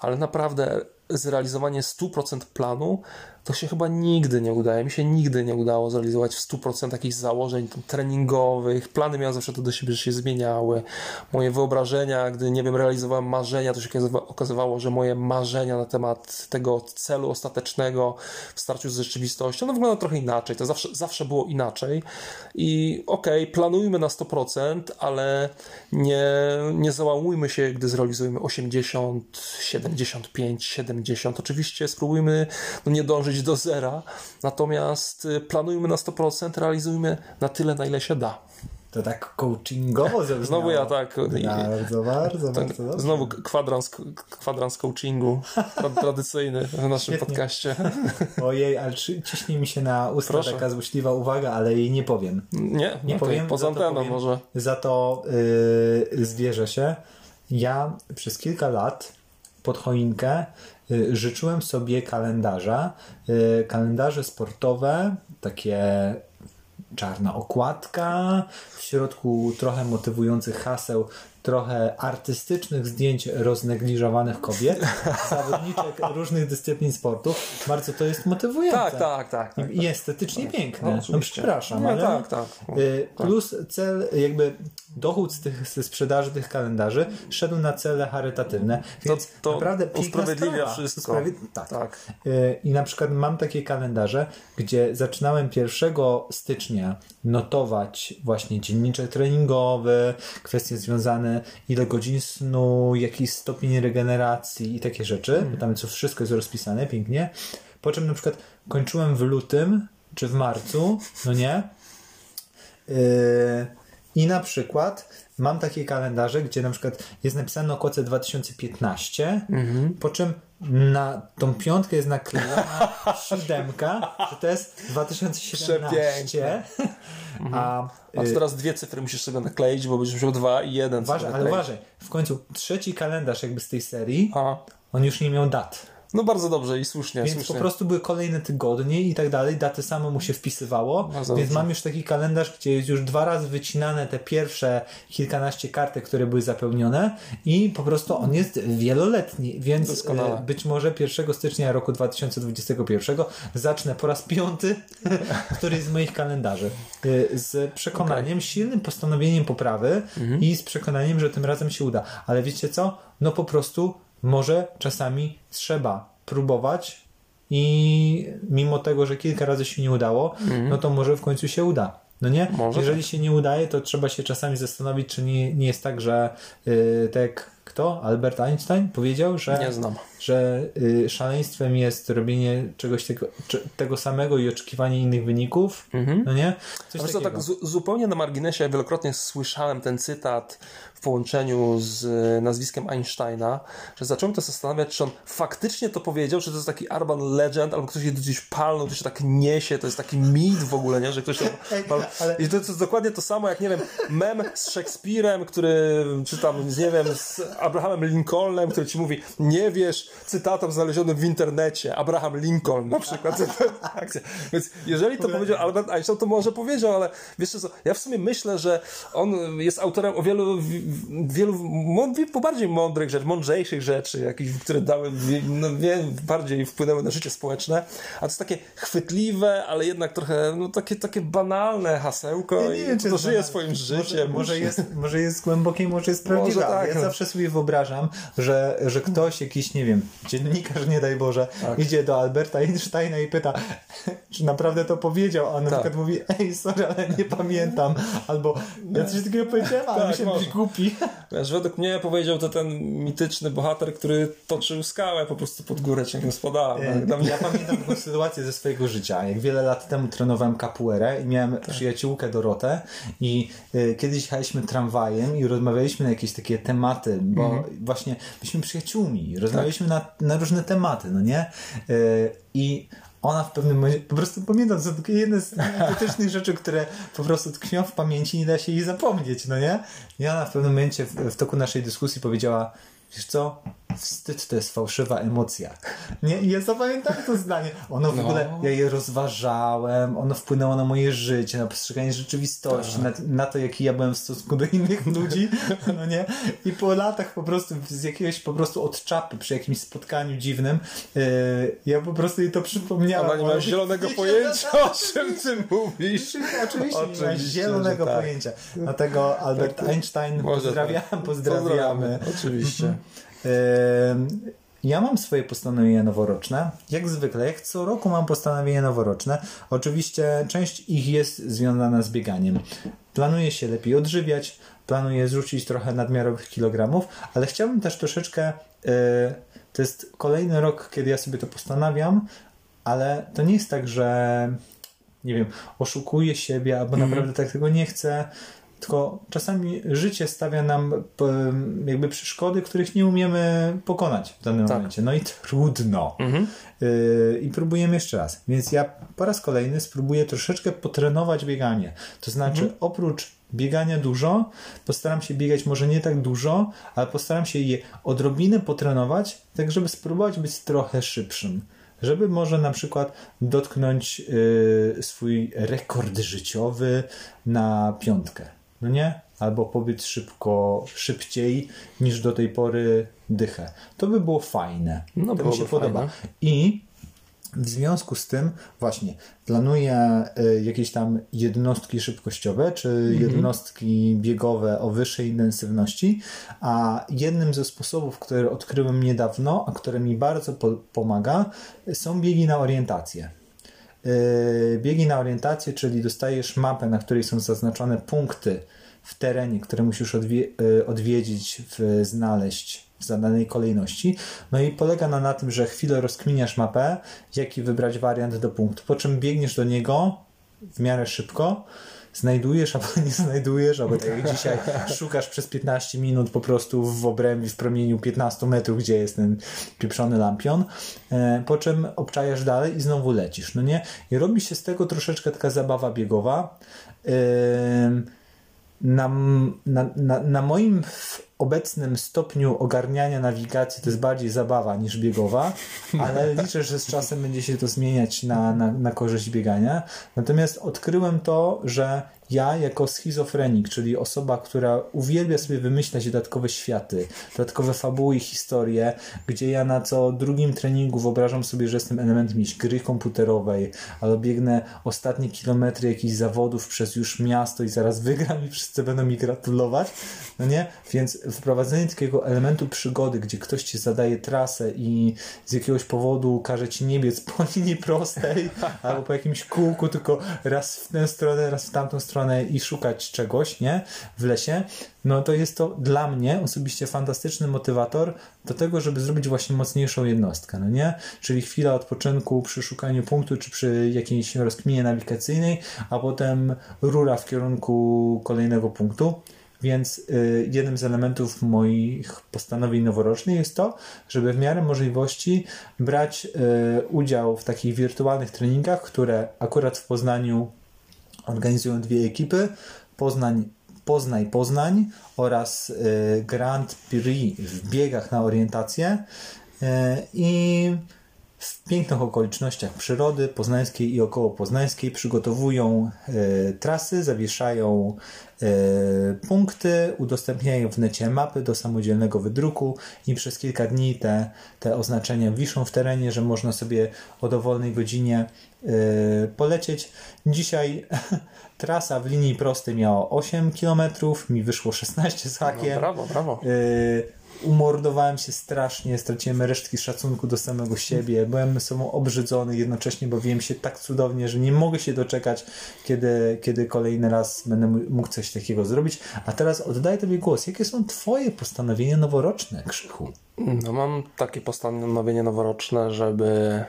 Ale naprawdę zrealizowanie 100% planu to się chyba nigdy nie udaje. Mi się nigdy nie udało zrealizować w 100% jakichś założeń treningowych. Plany miałem zawsze to do siebie, że się zmieniały. Moje wyobrażenia, gdy, nie wiem, realizowałem marzenia, to się okazywało, że moje marzenia na temat tego celu ostatecznego w starciu z rzeczywistością, no wygląda trochę inaczej. To zawsze, zawsze było inaczej. I okej, okay, planujmy na 100%, ale nie, nie załamujmy się, gdy zrealizujemy 80, 75, 70. Oczywiście spróbujmy no, nie dążyć do zera, natomiast y, planujmy na 100%, realizujmy na tyle, na ile się da. To tak coachingowo. *laughs* Znowu ja tak. Bardzo, bardzo, tak, bardzo dobrze. Znowu kwadrans, kwadrans coachingu *laughs* tradycyjny w naszym Świetnie. podcaście. *laughs* Ojej, ale ciśnie mi się na usta Proszę. taka złośliwa uwaga, ale jej nie powiem. Nie, nie okay. powiem. Poza anteną może. Za to yy, zwierzę się. Ja przez kilka lat pod choinkę Y, życzyłem sobie kalendarza, y, kalendarze sportowe, takie czarna okładka, w środku trochę motywujących haseł, trochę artystycznych zdjęć roznegliżowanych kobiet, *laughs* zawodniczek różnych dyscyplin sportów. Bardzo to jest motywujące. Tak, tak, tak. tak I, estetycznie tak. piękne. No, no przepraszam, ale tak, tak. Y, plus cel, jakby dochód z, tych, ze sprzedaży tych kalendarzy szedł na cele charytatywne. Więc to, to naprawdę usprawiedliwia sprawa. wszystko. Usprawiedli... Tak. tak. Y, I na przykład mam takie kalendarze, gdzie zaczynałem 1 stycznia notować właśnie dzienniczek treningowy, kwestie związane ile godzin snu, jaki stopień regeneracji i takie rzeczy. Mm. Tam co wszystko jest rozpisane pięknie. Po czym na przykład kończyłem w lutym czy w marcu, no nie? Yy, I na przykład mam takie kalendarze, gdzie na przykład jest napisane o koce 2015, Mhm. po czym na tą piątkę jest naklejona siódemka, że to jest 2017. A A to teraz dwie cyfry musisz sobie nakleić, bo będziesz musiał dwa i jeden uważaj, ale uważaj, w końcu trzeci kalendarz jakby z tej serii, A, on już nie miał dat. No bardzo dobrze i słusznie, Więc słusznie. po prostu były kolejne tygodnie i tak dalej, daty samo mu się wpisywało, Bardzo więc dobrze. mam już taki kalendarz, gdzie jest już dwa razy wycinane te pierwsze kilkanaście kartek, które były zapełnione i po prostu on jest wieloletni, więc Doskonale. e, być może 1 stycznia roku 2021 zacznę po raz piąty, *laughs* który z moich kalendarzy. E, Z przekonaniem, silnym postanowieniem poprawy Mhm. i z przekonaniem, że tym razem się uda. Ale wiecie co? No po prostu może czasami trzeba próbować i mimo tego, że kilka razy się nie udało, no to może w końcu się uda. No nie? Może Jeżeli się nie udaje, to trzeba się czasami zastanowić, czy nie, nie jest tak, że yy, tak kto? Albert Einstein powiedział, że, Nie znam. że y, szaleństwem jest robienie czegoś tego, czy, tego samego i oczekiwanie innych wyników. No nie? Coś co, tak zu- zupełnie na marginesie, ja wielokrotnie słyszałem ten cytat w połączeniu z e, nazwiskiem Einsteina, że zacząłem to zastanawiać, czy on faktycznie to powiedział, czy to jest taki urban legend, albo ktoś je gdzieś palnął, to się tak niesie, to jest taki mit w ogóle, nie? że ktoś to *laughs* pal... I to jest dokładnie to samo, jak nie wiem, mem z Szekspirem, który, czy tam, nie wiem, z Abrahamem Lincolnem, który ci mówi, nie wiesz, cytatom znalezionym w internecie, Abraham Lincoln na przykład. *laughs* Więc jeżeli to powiedział Albert Einstein, to może powiedział, ale wiesz co, ja w sumie myślę, że on jest autorem o wielu, wielu bardziej mądrych rzeczy, mądrzejszych rzeczy, jakich, które dały, no, bardziej wpłynęły na życie społeczne, a to jest takie chwytliwe, ale jednak trochę, no takie, takie banalne hasełko Ja nie i wiem, czy to żyje swoim Może, życiem. może, *laughs* jest, może jest głębokie, może jest prawdziwe. Może tak, ja no. zawsze sobie wyobrażam, że, że ktoś, jakiś, nie wiem, dziennikarz, nie daj Boże, Tak. idzie do Alberta Einsteina i pyta, *laughs* czy naprawdę to powiedział, a on na Tak. przykład mówi, ej, sorry, ale nie pamiętam. Albo ja coś takiego powiedziałem, ale Tak, myślałem, może. być głupi. Wiesz, według mnie powiedział to ten mityczny bohater, który toczył skałę po prostu pod górę ciągiem spada. E, mnie Ja pamiętam taką sytuację ze swojego życia. Jak wiele lat temu trenowałem capoeirę i miałem Tak. przyjaciółkę Dorotę i y, kiedyś jechaliśmy tramwajem i rozmawialiśmy na jakieś takie tematy, bo Mhm. właśnie byliśmy przyjaciółmi, rozmawialiśmy Tak. na, na różne tematy, no nie? Y, I ona w pewnym momencie, po prostu pamiętam, to takie jedne z mitycznych rzeczy, które po prostu tkwią w pamięci nie da się jej zapomnieć, no nie? I ona w pewnym momencie w, w toku naszej dyskusji powiedziała, wiesz co, wstyd to jest fałszywa emocja. Nie? Ja zapamiętam to zdanie. Ono w No. ogóle, ja je rozważałem, ono wpłynęło na moje życie, na postrzeganie rzeczywistości, na, na to, jaki ja byłem w stosunku do innych ludzi, *laughs* no nie? I po latach po prostu z jakiegoś po prostu od czapy przy jakimś spotkaniu dziwnym, yy, ja po prostu jej to przypomniałem. Ona nie ma zielonego *laughs* pojęcia, o czym ty mówisz. Oczywiście, nie ma Oczywiście, zielonego tak. pojęcia. Dlatego Albert Einstein, Może pozdrawiam, tak. pozdrawiamy. Oczywiście. Ja mam swoje postanowienia noworoczne. Jak zwykle, jak co roku mam postanowienia noworoczne. Oczywiście część ich jest związana z bieganiem. Planuję się lepiej odżywiać, planuję zrzucić trochę nadmiarowych kilogramów, ale chciałbym też troszeczkę. Yy, to jest kolejny rok, kiedy ja sobie to postanawiam, ale to nie jest tak, że nie wiem, oszukuję siebie albo naprawdę tak tego nie chcę. Tylko czasami życie stawia nam jakby przeszkody, których nie umiemy pokonać w danym Tak. momencie. No i trudno. Yy, I próbujemy jeszcze raz. Więc ja po raz kolejny spróbuję troszeczkę potrenować bieganie. To znaczy, oprócz biegania dużo, postaram się biegać może nie tak dużo, ale postaram się je odrobinę potrenować, tak żeby spróbować być trochę szybszym. Żeby może na przykład dotknąć yy, swój rekord życiowy na piątkę. No nie? Albo pobiec szybko, szybciej niż do tej pory dychę. To by było fajne. No, to mi się podoba. fajne. I w związku z tym właśnie planuję y, jakieś tam jednostki szybkościowe, czy Mhm. jednostki biegowe o wyższej intensywności, a jednym ze sposobów, które odkryłem niedawno, a które mi bardzo po pomaga, są biegi na orientację. Yy, biegi na orientację, czyli dostajesz mapę, na której są zaznaczone punkty w terenie, które musisz odwie yy, odwiedzić, w, znaleźć w zadanej kolejności. No i polega na, na tym, że chwilę rozkminiasz mapę, jaki wybrać wariant do punktu, po czym biegniesz do niego w miarę szybko znajdujesz, albo *laughs* nie znajdujesz, albo tak jak dzisiaj szukasz przez 15 minut po prostu w obrębie, w promieniu 15 metrów, gdzie jest ten pieprzony lampion, e, po czym obczajasz dalej i znowu lecisz, no nie? I robi się z tego troszeczkę taka zabawa biegowa. Na, na, na, na moim obecnym stopniu ogarniania nawigacji to jest bardziej zabawa niż biegowa, *laughs* ale liczę, że z czasem będzie się to zmieniać na, na, na korzyść biegania. Natomiast odkryłem to, że ja jako schizofrenik, czyli osoba, która uwielbia sobie wymyślać dodatkowe światy, dodatkowe fabuły i historie, gdzie ja na co drugim treningu wyobrażam sobie, że jestem elementem jakiejś gry komputerowej, albo biegnę ostatnie kilometry jakichś zawodów przez już miasto i zaraz wygram i *laughs* wszyscy będą mi gratulować, no nie? Więc wprowadzenie takiego elementu przygody, gdzie ktoś ci zadaje trasę i z jakiegoś powodu każe ci nie biec po *laughs* linii prostej, albo po jakimś kółku, tylko raz w tę stronę, raz w tamtą stronę, stronę i szukać czegoś, nie? W lesie, no to jest to dla mnie osobiście fantastyczny motywator do tego, żeby zrobić właśnie mocniejszą jednostkę, no nie? Czyli chwila odpoczynku przy szukaniu punktu, czy przy jakiejś rozkminie nawigacyjnej, a potem rura w kierunku kolejnego punktu. Więc y, jednym z elementów moich postanowień noworocznych jest to, żeby w miarę możliwości brać y, udział w takich wirtualnych treningach, które akurat w Poznaniu organizują dwie ekipy. Poznań, Poznaj Poznań oraz y, Grand Prix w biegach na orientację y, i w pięknych okolicznościach przyrody poznańskiej i około poznańskiej przygotowują y, trasy, zawieszają punkty, udostępniają w necie mapy do samodzielnego wydruku i przez kilka dni te, te oznaczenia wiszą w terenie, że można sobie o dowolnej godzinie polecieć. Dzisiaj *laughs* trasa w linii prostej miała 8 km, mi wyszło 16 z hakiem. No, brawo, brawo. Umordowałem się strasznie, straciłem resztki szacunku do samego siebie, byłem sobą obrzydzony, jednocześnie bawiłem się tak cudownie, że nie mogę się doczekać, kiedy, kiedy kolejny raz będę mógł coś takiego zrobić. A teraz oddaję Tobie głos. Jakie są Twoje postanowienia noworoczne, Krzychu? No mam takie postanowienie noworoczne, żeby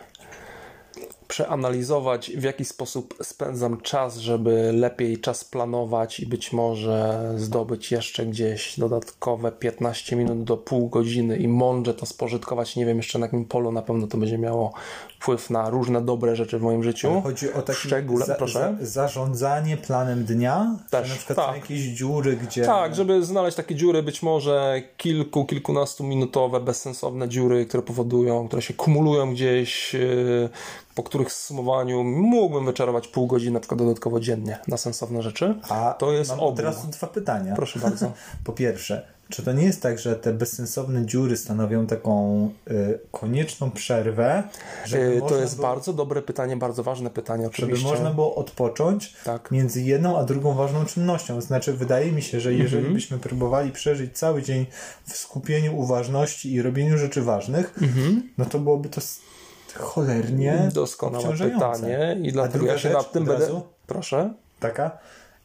przeanalizować, w jaki sposób spędzam czas, żeby lepiej czas planować i być może zdobyć jeszcze gdzieś dodatkowe 15 minut do pół godziny i mądrze to spożytkować. Nie wiem jeszcze na jakim polu na pewno to będzie miało wpływ na różne dobre rzeczy w moim życiu. Ale chodzi o takie Szczególe, za. Za, zarządzanie planem dnia? Też, na przykład tak. jakieś dziury, gdzie... Tak, żeby znaleźć takie dziury, być może kilku, kilkunastu minutowe, bezsensowne dziury, które powodują, które się kumulują gdzieś, yy, po których sumowaniu mógłbym wyczarować pół godziny na przykład dodatkowo dziennie na sensowne rzeczy. A to jest mam teraz dwa pytania. Proszę bardzo. *laughs* po pierwsze, czy to nie jest tak, że te bezsensowne dziury stanowią taką y, konieczną przerwę? Yy, to jest było, bardzo dobre pytanie, bardzo ważne pytanie oczywiście. Żeby można było odpocząć tak. między jedną a drugą ważną czynnością. Znaczy, wydaje mi się, że jeżeli -hmm. byśmy próbowali przeżyć cały dzień w skupieniu uważności i robieniu rzeczy ważnych, -hmm. no to byłoby to cholernie Doskonałe pytanie i dlatego ja się nad tym będę... Proszę? Taka?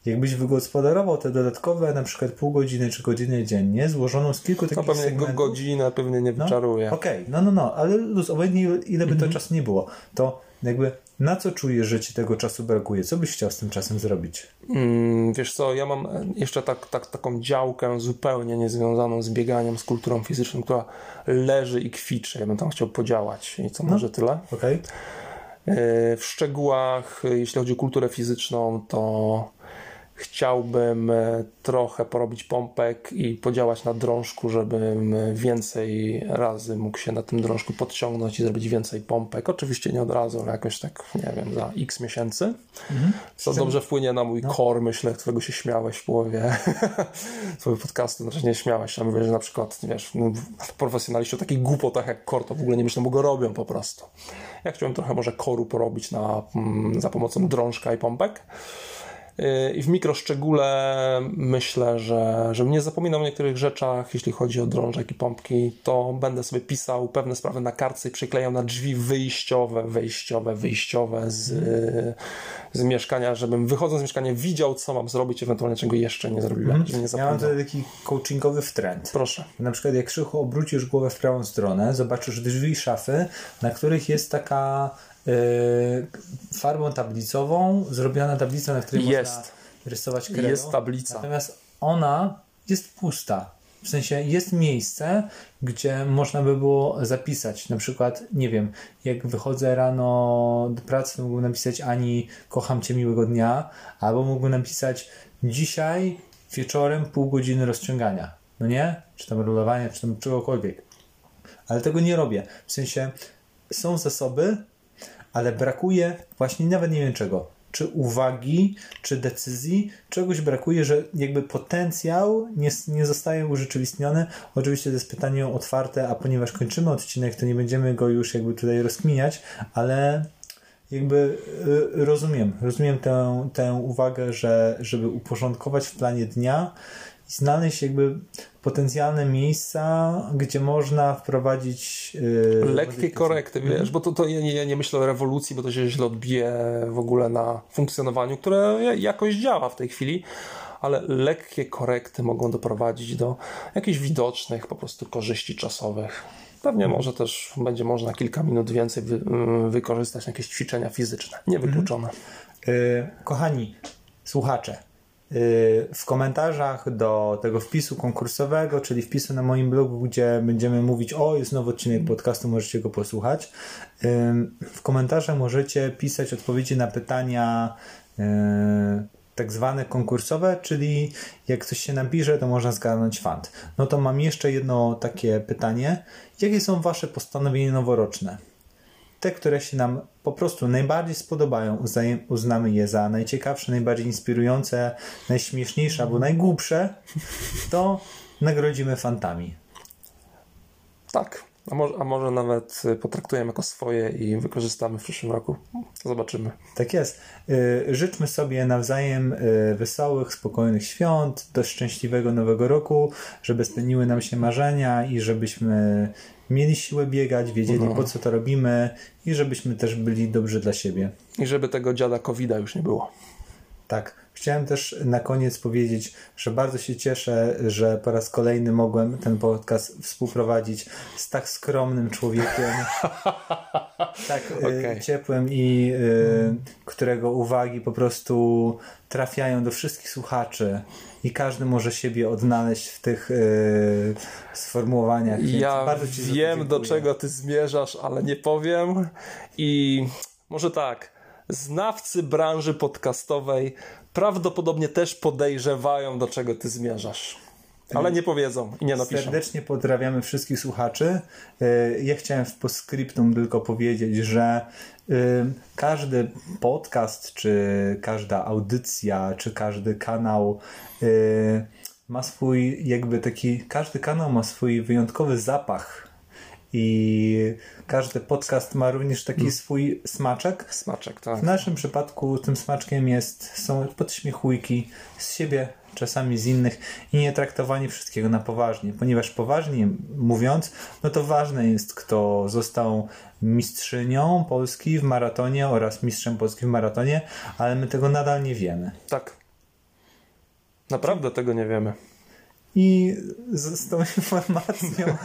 Jakbyś wygospodarował te dodatkowe na przykład pół godziny czy godziny dziennie, złożoną z kilku takich No pewnie segmentów, godzinę pewnie nie no, wyczaruje. Okej, okay. no no no, ale luz, obojętnie ile by to mm -hmm. czasu nie było, to jakby na co czujesz, że ci tego czasu brakuje? Co byś chciał z tym czasem zrobić? Mm, wiesz co, ja mam jeszcze tak, tak, taką działkę zupełnie niezwiązaną z bieganiem, z kulturą fizyczną, która leży i kwiczy. Ja bym tam chciał podziałać i co, no. może tyle? Okej. Okay. W szczegółach, jeśli chodzi o kulturę fizyczną, to chciałbym e, trochę porobić pompek i podziałać na drążku, żebym więcej razy mógł się na tym drążku podciągnąć i zrobić więcej pompek. Oczywiście nie od razu, ale jakoś tak, nie wiem, za x miesięcy. Mhm. Co dobrze wpłynie na mój no. core, myślę, którego się śmiałeś w połowie *laughs* twojego podcastu. Znaczy nie śmiałeś, ale mówię, że na przykład, wiesz, no, profesjonaliści o takich głupotach jak core to w ogóle nie myślą, bo go robią po prostu. Ja chciałem trochę może koru porobić na, mm, za pomocą drążka i pompek. I w mikroszczególe myślę, że żebym nie zapominał o niektórych rzeczach, jeśli chodzi o drążek i pompki, to będę sobie pisał pewne sprawy na kartce i przyklejał na drzwi wyjściowe, wejściowe, wyjściowe z, z mieszkania, żebym wychodząc z mieszkania widział, co mam zrobić, ewentualnie czego jeszcze nie zrobiłem. Mm. Nie ja mam tutaj taki coachingowy trend. Proszę. Na przykład jak Krzychu obrócisz głowę w prawą stronę, zobaczysz drzwi szafy, na których jest taka farbą tablicową, zrobiona tablica, na której jest. można rysować kredą. Jest tablica. Natomiast ona jest pusta. W sensie jest miejsce, gdzie można by było zapisać. Na przykład, nie wiem, jak wychodzę rano do pracy, to mógłbym napisać Ani, kocham cię, miłego dnia, albo mógłbym napisać dzisiaj wieczorem pół godziny rozciągania. No nie? Czy tam rolowania, czy tam czegokolwiek. Ale tego nie robię. W sensie są zasoby, ale brakuje właśnie nawet nie wiem czego. Czy uwagi, czy decyzji, czegoś brakuje, że jakby potencjał nie, nie zostaje urzeczywistniony. Oczywiście to jest pytanie otwarte, a ponieważ kończymy odcinek, to nie będziemy go już jakby tutaj rozkminiać, ale jakby y, rozumiem, rozumiem tę, tę uwagę, że żeby uporządkować w planie dnia i znaleźć jakby potencjalne miejsca, gdzie można wprowadzić yy, lekkie korekty, wiesz, mm -hmm. bo to, to ja, nie, ja nie myślę o rewolucji, bo to się źle odbije w ogóle na funkcjonowaniu, które jakoś działa w tej chwili, ale lekkie korekty mogą doprowadzić do jakichś widocznych po prostu korzyści czasowych. Pewnie może też będzie można kilka minut więcej wy, wykorzystać na jakieś ćwiczenia fizyczne. Niewykluczone. Yy, kochani słuchacze, w komentarzach do tego wpisu konkursowego, czyli wpisu na moim blogu, gdzie będziemy mówić, o jest nowy odcinek podcastu, możecie go posłuchać. W komentarzach możecie pisać odpowiedzi na pytania tak zwane konkursowe, czyli jak coś się napisze, to można zgarnąć fund. No to mam jeszcze jedno takie pytanie. Jakie są Wasze postanowienia noworoczne? Te, które się nam po prostu najbardziej spodobają, uznamy je za najciekawsze, najbardziej inspirujące, najśmieszniejsze albo najgłupsze, to nagrodzimy fantami. Tak. A może, a może nawet potraktujemy jako swoje i wykorzystamy w przyszłym roku. Zobaczymy. Tak jest. Y, życzmy sobie nawzajem y, wesołych, spokojnych świąt, do szczęśliwego nowego roku, żeby spełniły nam się marzenia i żebyśmy mieli siłę biegać, wiedzieli no. po co to robimy i żebyśmy też byli dobrzy dla siebie. I żeby tego dziada covid już nie było. Tak. Chciałem też na koniec powiedzieć, że bardzo się cieszę, że po raz kolejny mogłem ten podcast współprowadzić z tak skromnym człowiekiem, *laughs* tak y, okay. ciepłym i y, którego uwagi po prostu trafiają do wszystkich słuchaczy i każdy może siebie odnaleźć w tych y, sformułowaniach. Ja wiem, do czego ty zmierzasz, ale nie powiem. I może tak. Znawcy branży podcastowej prawdopodobnie też podejrzewają, do czego ty zmierzasz. Ale nie powiedzą i nie napiszą. Serdecznie pozdrawiamy wszystkich słuchaczy. Y, ja chciałem w postscriptum tylko powiedzieć, że y, każdy podcast, czy każda audycja, czy każdy kanał y, ma swój jakby taki, każdy kanał ma swój wyjątkowy zapach i każdy podcast ma również taki hmm. swój smaczek. Smaczek, tak. W naszym przypadku tym smaczkiem jest, są podśmiechujki z siebie, czasami z innych i nie traktowanie wszystkiego na poważnie, ponieważ poważnie mówiąc, no to ważne jest, kto został mistrzynią Polski w maratonie oraz mistrzem Polski w maratonie, ale my tego nadal nie wiemy. Tak. Naprawdę tego nie wiemy. I z, tą *laughs* informacją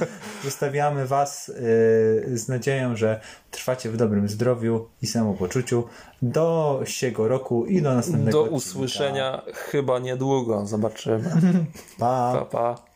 zostawiamy Was yy, z nadzieją, że trwacie w dobrym zdrowiu i samopoczuciu do siego roku i do następnego Do usłyszenia chyba niedługo. Zobaczymy. pa. pa, pa.